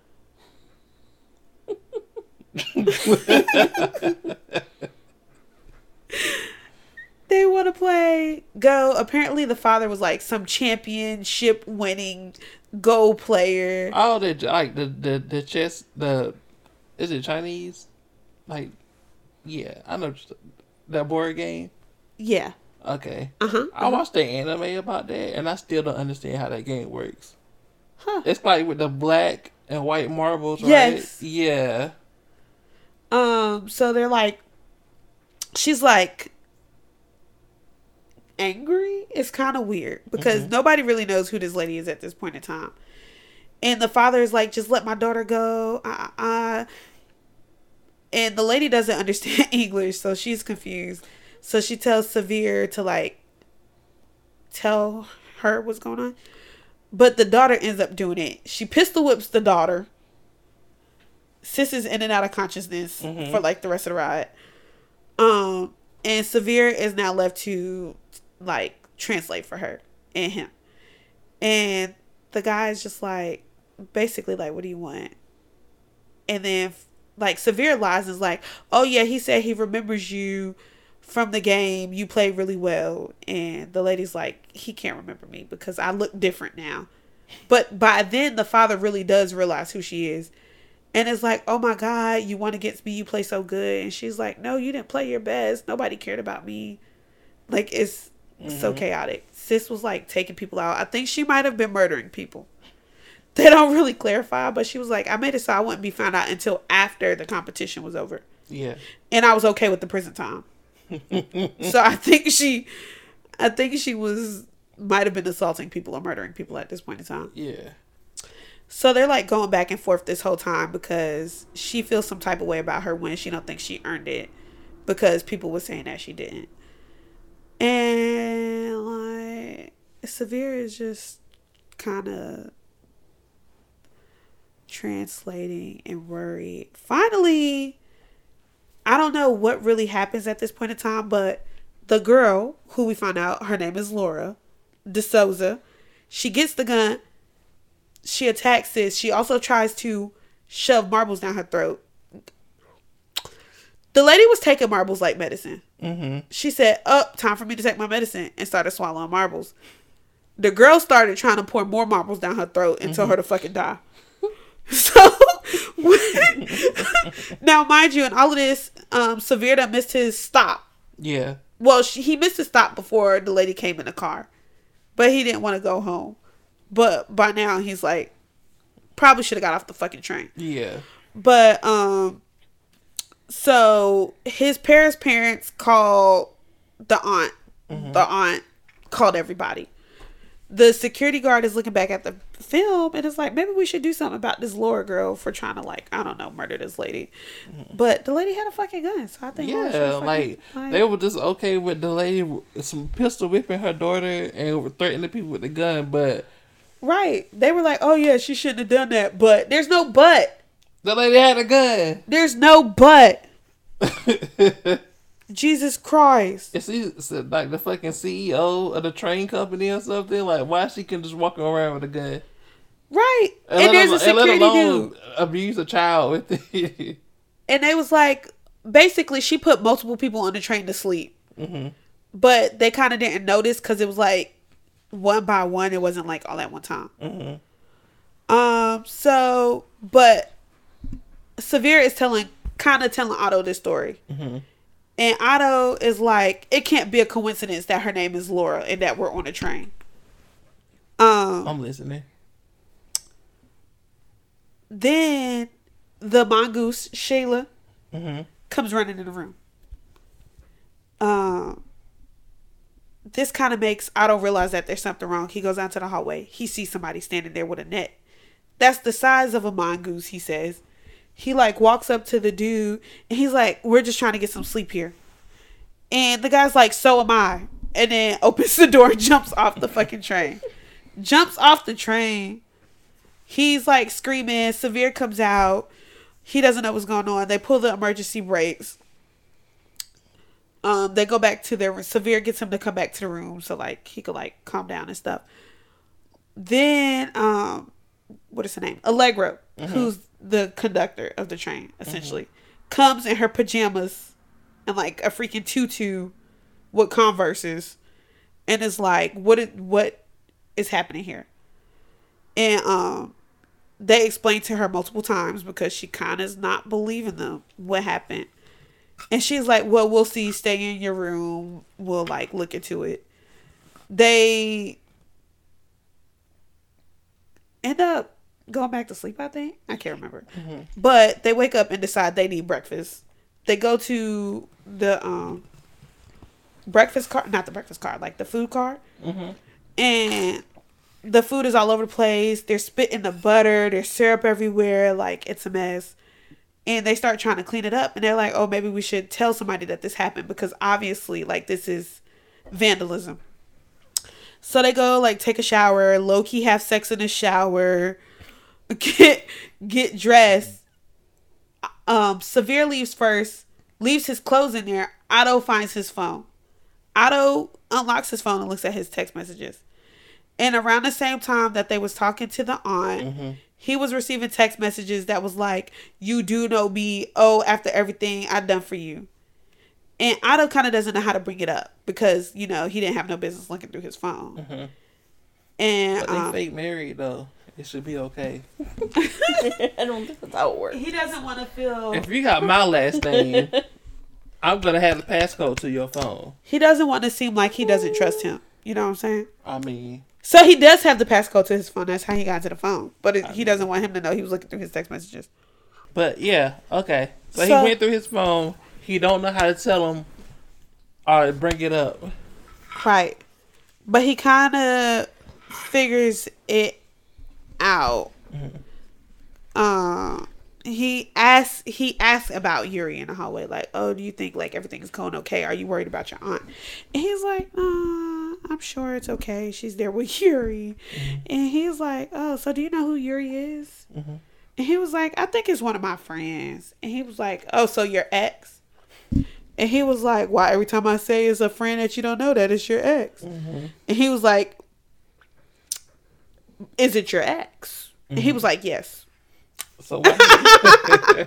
They want to play Go. Apparently, the father was like some championship winning Go player. Oh, the like the the the chess the is it Chinese? Like, yeah, I know that board game. Yeah. Okay. Uh huh. I watched the anime about that, and I still don't understand how that game works. Huh. It's like with the black and white marbles, right? Yes. Yeah. Um. So they're like, she's like angry. It's kind of weird because Mhm. nobody really knows who this lady is at this point in time. And the father is like, just let my daughter go. Uh, uh, uh. And the lady doesn't understand English, so she's confused. So she tells Severe to like tell her what's going on. But the daughter ends up doing it. She pistol whips the daughter. Sis is in and out of consciousness Mhm. for like the rest of the ride. Um, and Severe is now left to like translate for her and him. And the guy's just like, basically like, what do you want? And then like Severe lies is like, oh yeah, he said he remembers you from the game. You played really well. And the lady's like, he can't remember me because I look different now. But by then, the father really does realize who she is. And it's like, oh my God, you won against me. You play so good. And she's like, no, you didn't play your best. Nobody cared about me. Like, it's so Mhm. chaotic. Sis was like taking people out. I think she might have been murdering people. They don't really clarify, but she was like, I made it so I wouldn't be found out until after the competition was over. Yeah. And I was okay with the prison time. So I think she, I think she was, might have been assaulting people or murdering people at this point in time. Yeah. So they're like going back and forth this whole time because she feels some type of way about her win. She don't think she earned it because people were saying that she didn't. And like Severe is just kind of translating and worried. Finally, I don't know what really happens at this point in time, but the girl who we find out her name is Laura DeSouza, she gets the gun she attacks this. She also tries to shove marbles down her throat. The lady was taking marbles like medicine. Mm-hmm. She said, Up, time for me to take my medicine, and started swallowing marbles. The girl started trying to pour more marbles down her throat and tell her to fucking die. So, now, mind you, in all of this, um, Severe done missed his stop. Yeah. Well, she, he missed his stop before the lady came in the car, but he didn't want to go home. But by now, he's like, probably should have got off the fucking train. Yeah. But um, so his parents' parents called the aunt. The aunt called everybody. The security guard is looking back at the film and it's like, maybe we should do something about this Laura girl for trying to like, I don't know, murder this lady. Mm-hmm. But the lady had a fucking gun, so I think Yeah, fucking, like, like- they were just okay with the lady with some pistol whipping her daughter and were threatening people with the gun, but right. They were like, oh yeah, she shouldn't have done that, but there's no but. the lady had a gun. There's no but. Jesus Christ. Is he like the fucking CEO of the train company or something? Like, why she can just walk around with a gun? Right. And, let there's a and security dude. abuse a child with it. And they was like, basically, she put multiple people on the train to sleep. hmm But they kind of didn't notice because it was like one by one. It wasn't like all at one time. hmm Um. So, but Severe is telling, kind of telling Otto this story. hmm And Otto is like, it can't be a coincidence that her name is Laura and that we're on a train. Um. I'm listening. Then the mongoose Shayla hmm comes running in the room. Um, this kind of makes Otto realize that there's something wrong. He goes out to the hallway. He sees somebody standing there with a net. That's the size of a mongoose, he says. He like walks up to the dude and he's like, We're just trying to get some sleep here. And the guy's like, So am I. and then opens the door jumps off the fucking train. Jumps off the train. He's like screaming. Severe comes out. He doesn't know what's going on. They pull the emergency brakes. Um, they go back to their room. severe gets him to come back to the room so like he could like calm down and stuff. Then um, what is her name? Allegra, who's the conductor of the train, essentially, comes in her pajamas and like a freaking tutu with converses, and is like, "What? Is, what is happening here?" And um, they explain to her multiple times because she kind of is not believing them what happened. And she's like, "Well, we'll see. Stay in your room. We'll like look into it." They end up going back to sleep. I think I can't remember, but they wake up and decide they need breakfast. They go to the um breakfast car, not the breakfast car, like the food car, and the food is all over the place. They're spitting the butter. There's syrup everywhere. Like it's a mess. And they start trying to clean it up, and they're like, "Oh, maybe we should tell somebody that this happened because obviously, like, this is vandalism." So they go like take a shower, low key have sex in the shower, get get dressed. Um, Severe leaves first, leaves his clothes in there. Otto finds his phone. Otto unlocks his phone and looks at his text messages. And around the same time that they was talking to the aunt, he was receiving text messages that was like, "You do know me. Oh, after everything I done for you." And Otto kind of doesn't know how to bring it up because you know he didn't have no business looking through his phone. And But they um, fake married though. It should be okay. I don't think that's how it works. he doesn't want to feel. If you got my last name, I'm gonna have the passcode to your phone. He doesn't want to seem like he doesn't trust him. You know what I'm saying? I mean, So he does have the passcode to his phone. That's how he got to the phone. But it, he doesn't want him to know he was looking through his text messages. but yeah, okay. So, So- he went through his phone. He don't know how to tell him or bring it up. Right. But he kind of figures it out. Um, he asks he asks about Yuri in the hallway, like, "Oh, do you think like everything's going okay? Are you worried about your aunt?" And he's like, "Uh, I'm sure it's okay. She's there with Yuri." Mm-hmm. And he's like, "Oh, so do you know who Yuri is?" Mm-hmm. And he was like, "I think it's one of my friends." And he was like, "Oh, so your ex?" And he was like, "Why every time I say it's a friend that you don't know that it's your ex?" Mm-hmm. And he was like, "Is it your ex?" And he was like, "Yes." So why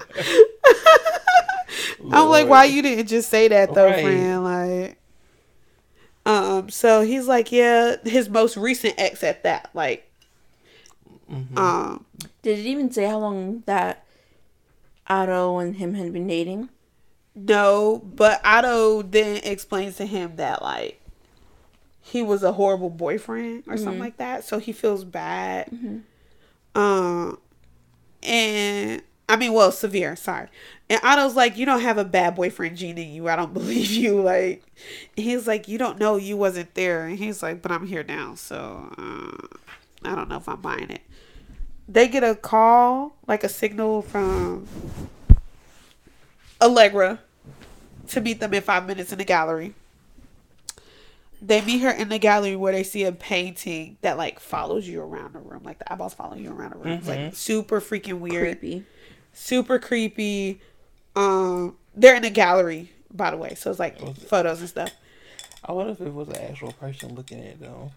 I'm like, "Why you didn't just say that though, Right. friend?" Like, um. So he's like, "Yeah, his most recent ex at that." Like, um, Did it even say how long that Otto and him had been dating? no, but Otto then explains to him that like he was a horrible boyfriend or something like that, so he feels bad. Um, and I mean, well, severe. Sorry. And Otto's like, you don't have a bad boyfriend gene in you. I don't believe you. Like, he's like, you don't know you wasn't there. And he's like, but I'm here now, so uh, I don't know if I'm buying it. They get a call, like a signal from Allegra to meet them in five minutes in the gallery. They meet her in the gallery where they see a painting that like follows you around the room, like the eyeballs follow you around the room. It's like super freaking weird, Creepy. super creepy. Um, they're in a gallery, by the way, so it's like photos and stuff. I wonder if it was an actual person looking at it though.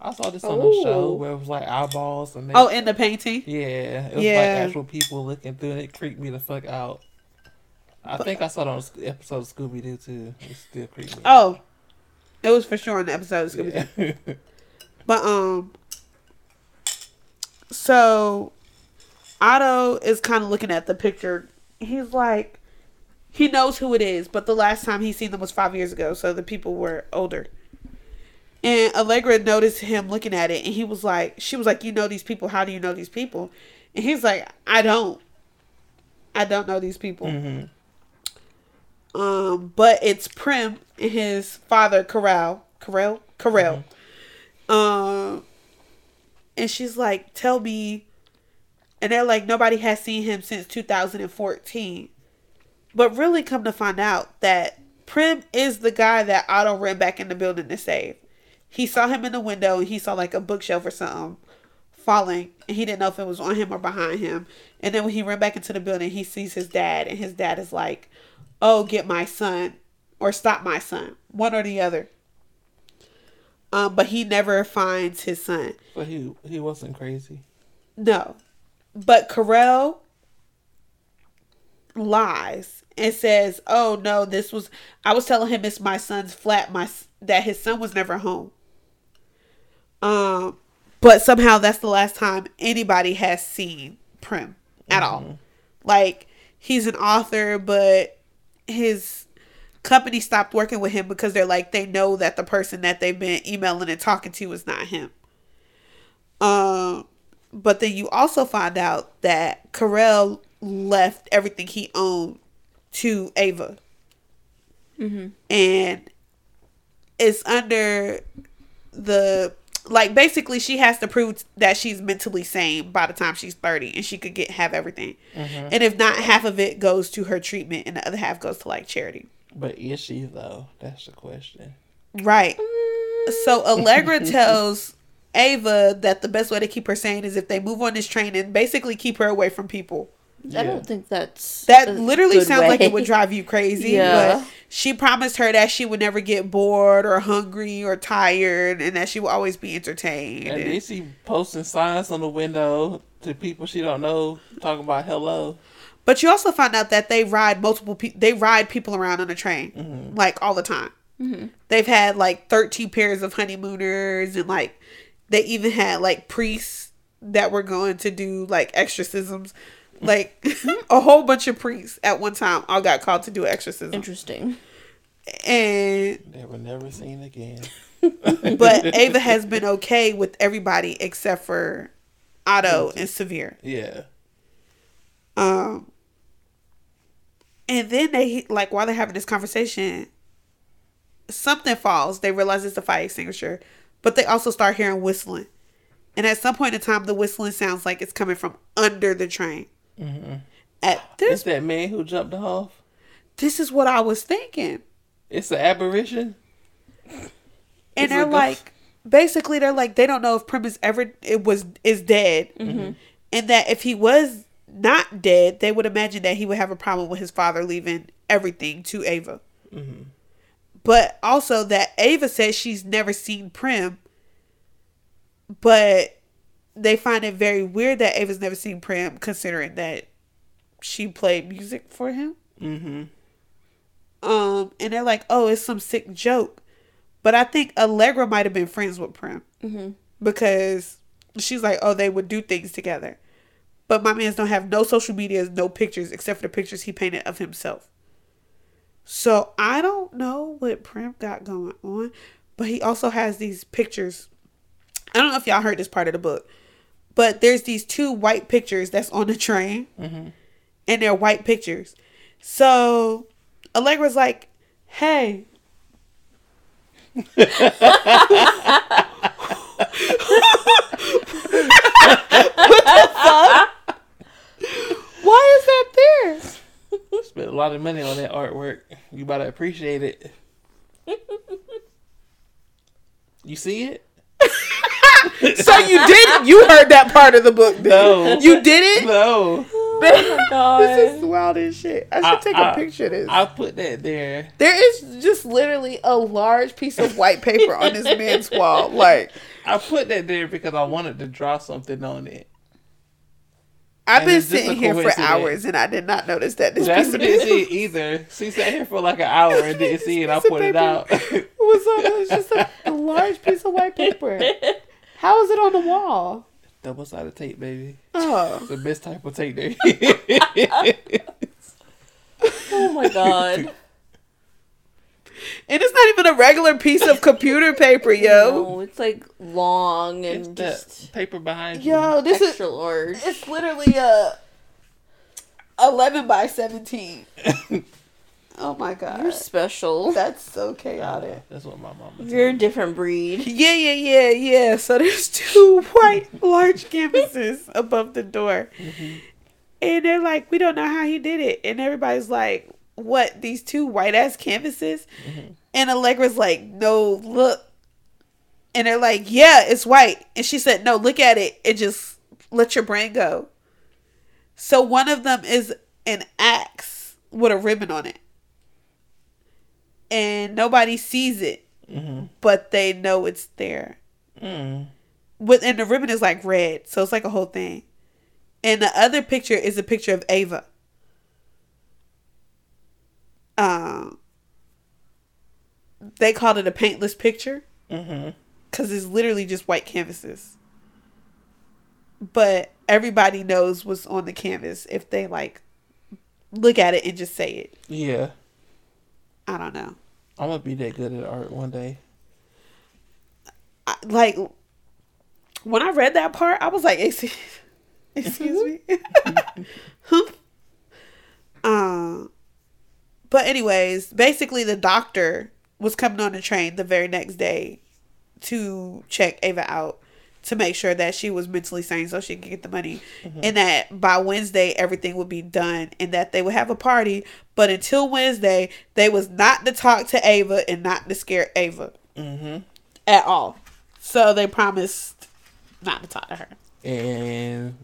I saw this on a show where it was like eyeballs and they, Oh, in the painting. yeah, it was Yeah. like actual people looking through it. It creeped me the fuck out. I think I saw it on an episode of Scooby Doo too. It still creeped me. Oh, it was for sure in the episode. Of Scooby-Doo. yeah. But um so Otto is kind of looking at the picture. He's like he knows who it is, but the last time he seen them was 5 years ago, so the people were older. And Allegra noticed him looking at it and he was like she was like, "You know these people. How do you know these people?" And he's like, "I don't. I don't know these people." Mhm. Um, but it's Prim his father, Corral. Corral? Corral. Um, and she's like, tell me. And they're like, nobody has seen him since 2014. But really, come to find out that Prim is the guy that Otto ran back in the building to save. He saw him in the window and he saw like a bookshelf or something falling and he didn't know if it was on him or behind him. And then when he ran back into the building, he sees his dad and his dad is like, "Oh, get my son or stop my son, one or the other." Um, but he never finds his son. But he he wasn't crazy. No. But Karel lies and says, "Oh no, this was I was telling him it's my son's flat, my that his son was never home." Um, but somehow that's the last time anybody has seen Prim at all. Like he's an author, but his company stopped working with him because they're like they know that the person that they've been emailing and talking to is not him. Um, but then you also find out that Karel left everything he owned to Ava, and it's under the like basically she has to prove that she's mentally sane by the time she's 30 and she could get have everything. And if not half of it goes to her treatment and the other half goes to like charity But is she though? That's the question. Right. Mm. So Allegra tells Ava that the best way to keep her sane is if they move on this train and basically keep her away from people. I don't think that's That a literally good sounds like it would drive you crazy. Yeah. But she promised her that she would never get bored or hungry or tired and that she will always be entertained. And And- then she posting signs on the window to people she don't know, talking about hello. But you also find out that they ride multiple people. They ride people around on a train, mm-hmm. like all the time. Mm-hmm. They've had like thirteen pairs of honeymooners, and like they even had like priests that were going to do like exorcisms. Mm-hmm. Like a whole bunch of priests at one time all got called to do exorcisms. interesting. and They were never seen again. but Ava has been okay with everybody except for Otto and Severe. Yeah. Um, and then they like while they're having this conversation, something falls. They realize it's a fire extinguisher, but they also start hearing whistling. And at some point in time, the whistling sounds like it's coming from under the train. Mm-hmm. At It's this, that man who jumped off. this is what I was thinking. It's an apparition. And It's they're like basically, they're like, they don't know if Prim is ever it was is dead, mm-hmm. and that if he was not dead, they would imagine that he would have a problem with his father leaving everything to Ava. But also that Ava says she's never seen Prim, but they find it very weird that Ava's never seen Prim, considering that she played music for him. Mm-hmm. Um, and they're like, "Oh, it's some sick joke," but I think Allegra might have been friends with Prim because she's like, "Oh, they would do things together," but my man's don't have no social medias, no pictures except for the pictures he painted of himself. So I don't know what Prim got going on, but he also has these pictures. I don't know if y'all heard this part of the book, but there's these two white pictures that's on the train, mm-hmm. and they're white pictures. So Allegra's like, "Hey." what the fuck? Why there? Spent a lot of money on that artwork. You better appreciate it. You see it? So you did you heard that part of the book though. No. You did it? No. Oh my god. This is wild as shit. I should I- take I- a picture of this. I'll put that there. there is just literally a large piece of white paper on this man's wall. Like I put that there because I wanted to draw something on it. I've And been it's just a sitting here for hours and I did not notice that this That's piece of didn't see paper it either. She sat here for like an hour and didn't see it. I Piece of put it out. was on it was just a, a large piece of white paper. How is it on the wall? Double sided tape, baby. Oh. It's the best type of tape there. Oh my god. And it's not even a regular piece of computer paper, yo. No, it's like long and that just paper behind you. Yo, this is extra large. it's literally a eleven by seventeen. oh my god. You're special. That's so chaotic. That's what my mama You're a different breed. Yeah, yeah, yeah, yeah. So there's two white large canvases above the door. Mm-hmm. And they're like, we don't know how he did it. And everybody's like, what these two white ass canvases, and Allegra's like, no, look, and they're like, yeah, it's white, and she said, no, look at it, and just let your brain go. So one of them is an axe with a ribbon on it, and nobody sees it, but they know it's there. Mm. With and the ribbon is like red, so it's like a whole thing. And the other picture is a picture of Ava. Um, they called it a paintless picture Mm-hmm. because it's literally just white canvases. But everybody knows what's on the canvas if they like look at it and just say it. Yeah. I don't know. I'm gonna be that good at art one day. I, like when I read that part, I was like, "Excuse, excuse me." um, but anyways, basically, the doctor was coming on the train the very next day to check Ava out to make sure that she was mentally sane so she could get the money, and that by Wednesday everything would be done, and that they would have a party. But until Wednesday, they was not to talk to Ava and not to scare Ava Mm-hmm. at all. So they promised not to talk to her. And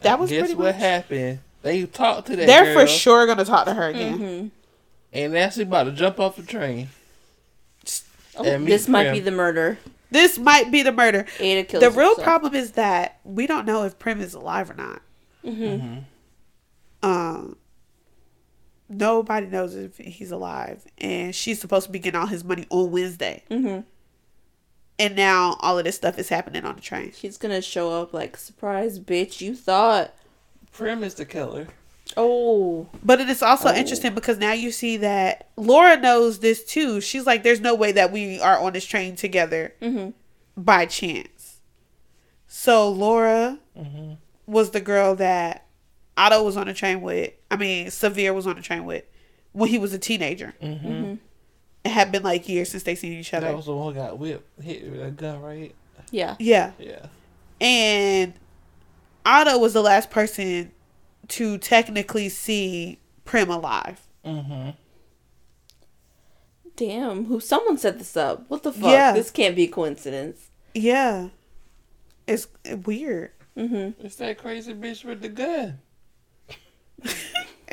That was guess pretty what much. happened? They talked to that They're girl, for sure gonna talk to her again. Mm-hmm. and now she about to jump off the train. Oh, And meet this might be the murder. This might be the murder. Ada kills The real herself. problem is that we don't know if Prim is alive or not. Mm-hmm. Um, nobody knows if he's alive, and she's supposed to be getting all his money on Wednesday. Mm-hmm. And now all of this stuff is happening on the train. She's gonna show up like surprise, bitch. You thought? Prim is the killer. Oh, But it is also Oh. interesting because now you see that Laura knows this too. She's like, "There's no way that we are on this train together mm-hmm. by chance." So Laura Mm-hmm. was the girl that Otto was on the train with. I mean, Severe was on the train with when he was a teenager. Mm-hmm. It had been like years since they seen each other. That was the one who got whipped, hit with a gun, right? yeah. yeah, Yeah. and Otto was the last person to technically see Prim alive. Mm-hmm. Damn, who? Someone set this up. What the fuck? Yeah. This can't be a coincidence. Yeah, it's weird. Mm-hmm. It's that crazy bitch with the gun.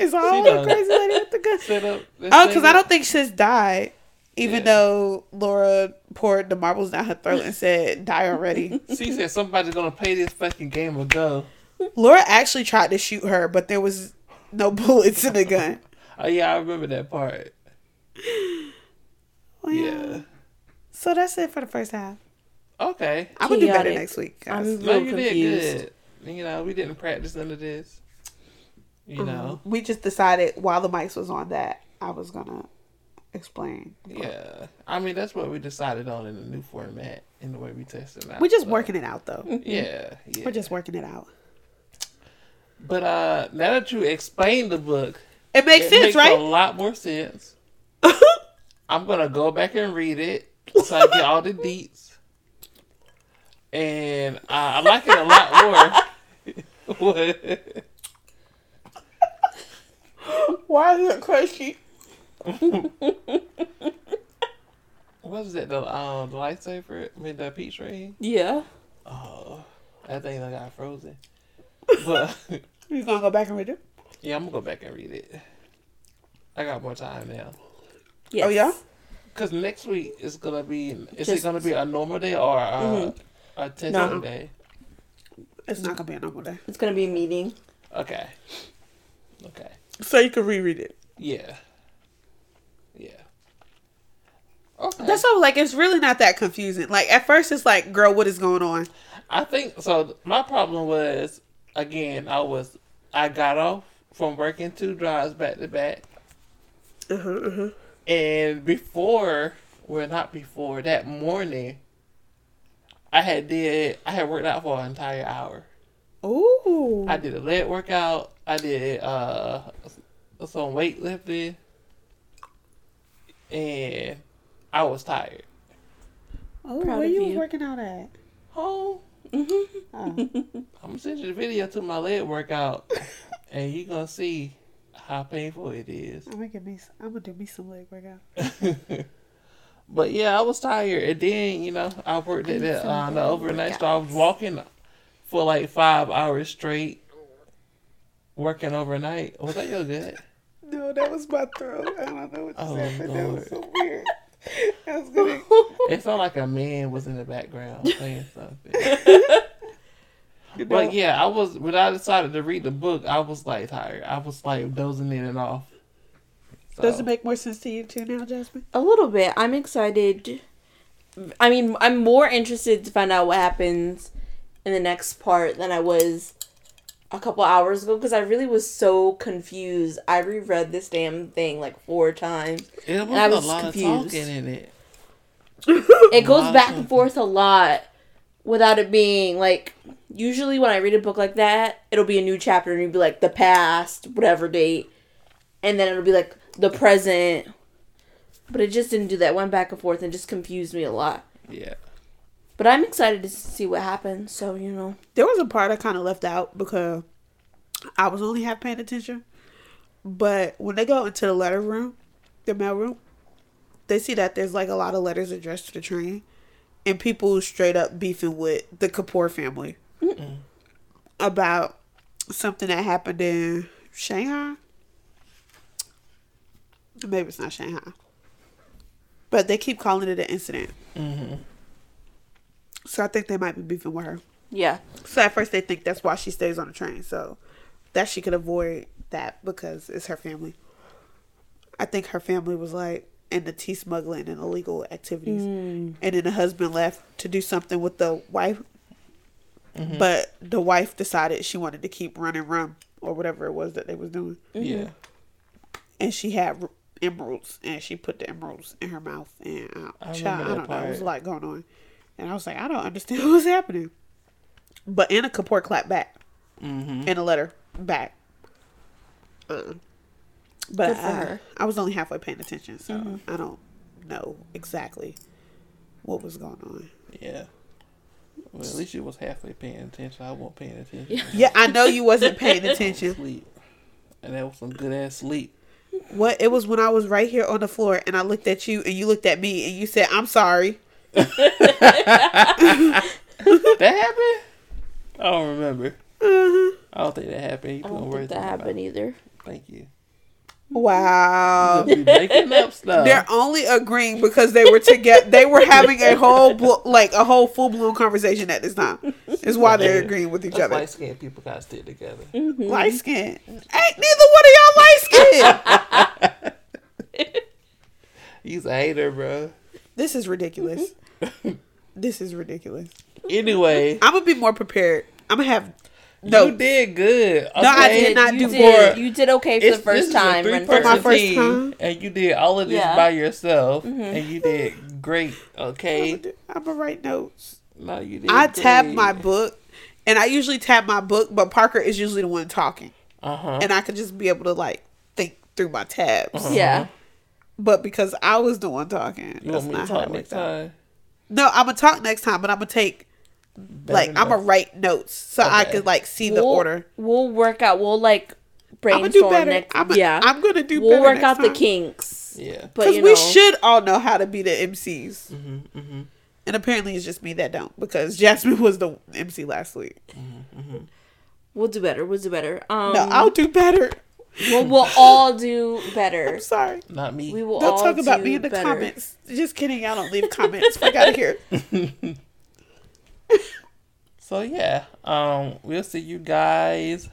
It's all the crazy lady with the gun. Set up. Oh, because I don't think she's died, even Yeah. though Laura poured the marbles down her throat and said, "Die already." She said somebody's gonna play this fucking game of go. Laura actually tried to shoot her, but there was no bullets in the gun. Oh yeah, I remember that part. Well, Yeah. So that's it for the first half. Okay. I'm gonna do better next week. guys. I'm No, you confused. did good. You know, we didn't practice none of this. You know. we just decided while the mics was on that I was gonna explain. Yeah. I mean, that's what we decided on in the new format in the way we tested out. We're just so, working it out though. Yeah. Yeah. We're just working it out. But uh, now that you explained the book, It makes it sense, makes a lot more sense. I'm gonna go back and read it so I get all the deets, and uh, I like it a lot more. Why is it crazy? What was that? The uh, the lightsaber with the peach ring? Yeah. Oh, that thing that got frozen. But You gonna go back and read it? yeah, I'm gonna go back and read it. I got more time now. Yes. Oh yeah. Cause next week is gonna be. Is Just- it gonna be a normal day or a, Mhm. a testing No. day? It's not gonna be a normal day, It's gonna be a meeting. Okay. Okay. so you can reread it. Yeah. Yeah. Okay. That's all. Like it's really not that confusing. Like at first, it's like, girl, what is going on? I think so. My problem was again. I was. I got off from working two drives back to back, Uh-huh, uh-huh. and before, well, not before that morning, I had did. I had worked out for an entire hour. Ooh. I did a leg workout. I did uh some weightlifting, and I was tired. oh, proud where you, you. working out at? Oh, Mm-hmm. Oh. I'm gonna send you the video to my leg workout, and you gonna see how painful it is. I'm gonna give me. I'm gonna do me some leg workout. But yeah, I was tired, and then you know I worked at that uh, the overnight store. I was walking for like five hours straight, working overnight. Was that your gut? No, that was my throat. I don't know what Oh, just happened. That was Lord. so weird. I was gonna. It felt like a man was in the background saying something. You know, But yeah, I was when I decided to read the book, I was like tired. I was like dozing in and off. So, Does it make more sense to you too now, Jasmine? A little bit. I'm excited. I mean, I'm more interested to find out what happens in the next part than I was a couple hours ago because I really was so confused. I reread this damn thing like four times. it was, I was a lot confused. of talking in it. It goes back and forth a lot without it being like usually when I read a book like that, it'll be a new chapter and it'll be like the past, whatever date, and then it'll be like the present. But it just didn't do that. It went back and forth and just confused me a lot. Yeah, But I'm excited to see what happens. So you know, There was a part I kind of left out because I was only half paying attention. But when they go into the letter room, the mail room, they see that there's like a lot of letters addressed to the train, and people straight up beefing with the Kapoor family about something that happened in Shanghai. Maybe it's not Shanghai, but they keep calling it an incident. hmm So I think they might be beefing with her. yeah, So at first they think that's why she stays on the train, so that she could avoid that because it's her family. I think her family was like in the tea smuggling and illegal activities, mm. and then the husband left to do something with the wife, mm-hmm. but the wife decided she wanted to keep running rum or whatever it was that they was doing, mm-hmm. yeah. and she had emeralds, and she put the emeralds in her mouth, and uh, I child, I don't know, it was a lot going on, and I was like, I don't understand what's happening. But Anna Kapoor clapped back hmm in a letter back. Uh, but I. I was only halfway paying attention, so I don't know exactly what was going on. Yeah. Well, at least you was halfway paying attention. I wasn't paying attention. Yeah. Yeah, I know you wasn't paying attention. Sleep, and that was some good ass sleep. What it was when I was right here on the floor and I looked at you and you looked at me and you said, "I'm sorry." That happened? I don't remember. Uh-huh. I don't think that happened. You I don't think that happened mouth. either. Thank you. Wow. You making up stuff. They're only agreeing because they were together. They were having a whole blo- like a whole full blown conversation at this time. Is why they're agreeing with each That's other. light skinned people gotta stick together. Light skin. Ain't neither one of y'all light skin. He's a hater, bro. This is ridiculous. this is ridiculous. Anyway, I'm gonna be more prepared. I'm gonna have you did good. No, I did not you do did, for- You did okay for It's- the first this is a time. For my first. first team, time. and you did all of this Yeah. by yourself, and you did great. Okay, I'm gonna write notes. no, you did. I tap great. my book, and I usually tap my book, but Parker is usually the one talking, Uh huh. and I could just be able to like think through my tabs. Uh-huh. Yeah. But because I was the one talking, You that's want me to not how talk next worked out. time? No, I'm gonna talk next time, but I'm gonna take like I'm gonna write notes so I could like see the we'll, order. We'll work out. We'll like I'm brainstorm gonna do better. next. I'm, yeah. I'm gonna do we'll better. work next out the kinks. Yeah. But Because you we know, should all know how to be the MCs. Mm-hmm, mm-hmm. And apparently it's just me that don't because Jasmine was the MC last week. we'll do better. We'll do better. Um, No, I'll do better. We'll, we'll all do better. I'm sorry. Not me. We will Don't all talk about me in the better. comments. Just kidding. I don't leave comments. Fuck out of here. So yeah, um, we'll see you guys.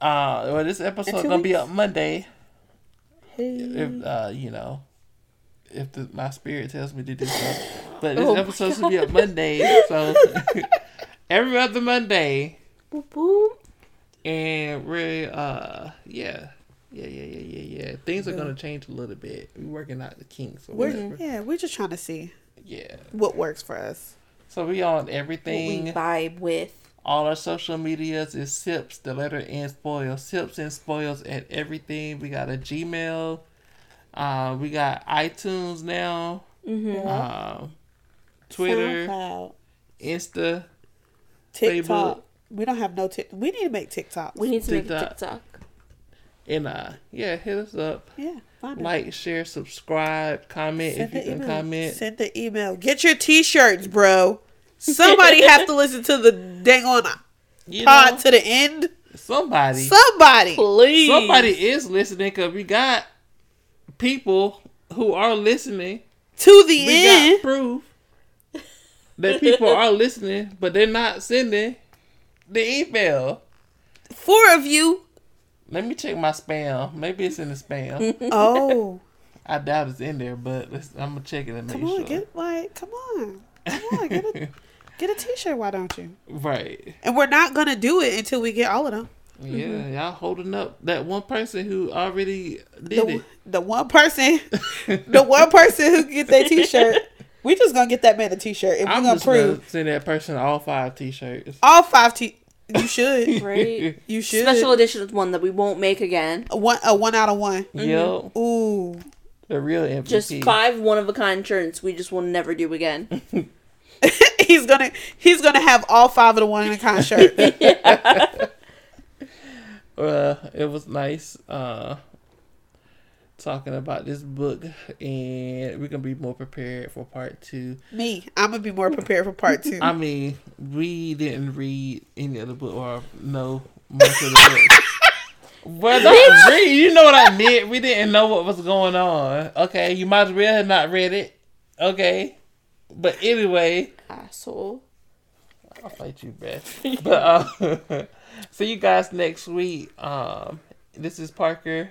Uh, well, this episode two gonna be weeks? up Monday. Hey. If uh, you know, if the, my spirit tells me to do so. But this Oh my episode's gonna be up Monday, so every other Monday, Boop, boop. And we're uh, yeah. Yeah, yeah, yeah, yeah, yeah. Things are gonna change a little bit. We're working out the kinks or We're, whatever. yeah, we're just trying to see Yeah. what works for us. So we on What we everything. vibe with. All our social medias is Sips, the letter N spoils. Sips and spoils at everything. We got a Gmail. Uh, we got iTunes now. Mm-hmm. Um, Twitter, SoundCloud, Insta. TikTok. Facebook. We don't have no tick. We need to make TikToks. We need to make a TikTok. TikTok. And uh, yeah, hit us up. Yeah, find us. Like, share, subscribe, comment Send if you can email. comment. Send the email. Get your t-shirts, bro. Somebody have to listen to the dang on You pod know, to the end. somebody, Somebody. Please. somebody is listening because we got people who are listening. To the We got end. proof that people are listening, but they're not sending the email. Four of you. Let me check my spam. Maybe it's in the spam. Oh. I doubt it's in there, but let's, I'm gonna check it and make Come on, sure. get like come on. Come on, get a get a t-shirt, why don't you? right. And we're not gonna do it until we get all of them. Yeah, mm-hmm. y'all holding up that one person who already did The, it. the one person the one person who get that t-shirt. We just gonna get that man a t-shirt and we're I'm gonna just prove gonna send that person all five t-shirts. all five t you should. Right. You should. Special edition is one that we won't make again. a one a one out of one. Yo, Ooh. the real MVP. Just five one of a kind shirts we just will never do again. he's gonna he's gonna have all five of the one in a kind shirt. Uh, it was nice uh talking about this book, and we're gonna be more prepared for part two. Me, I'm gonna be more prepared for part two. I mean, we didn't read any of the book or know most of the book. Well, don't read. You know what I meant. We didn't know what was going on. Okay, you might as well have not read it. Okay, but anyway, Asshole. I'll fight you, Beth. But uh, see you guys next week. Um, this is Parker.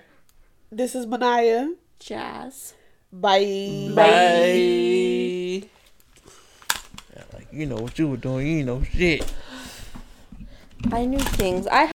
This is Manaya. Jazz. Bye. Bye. Yeah, like you know what you were doing. You know shit. I knew things. I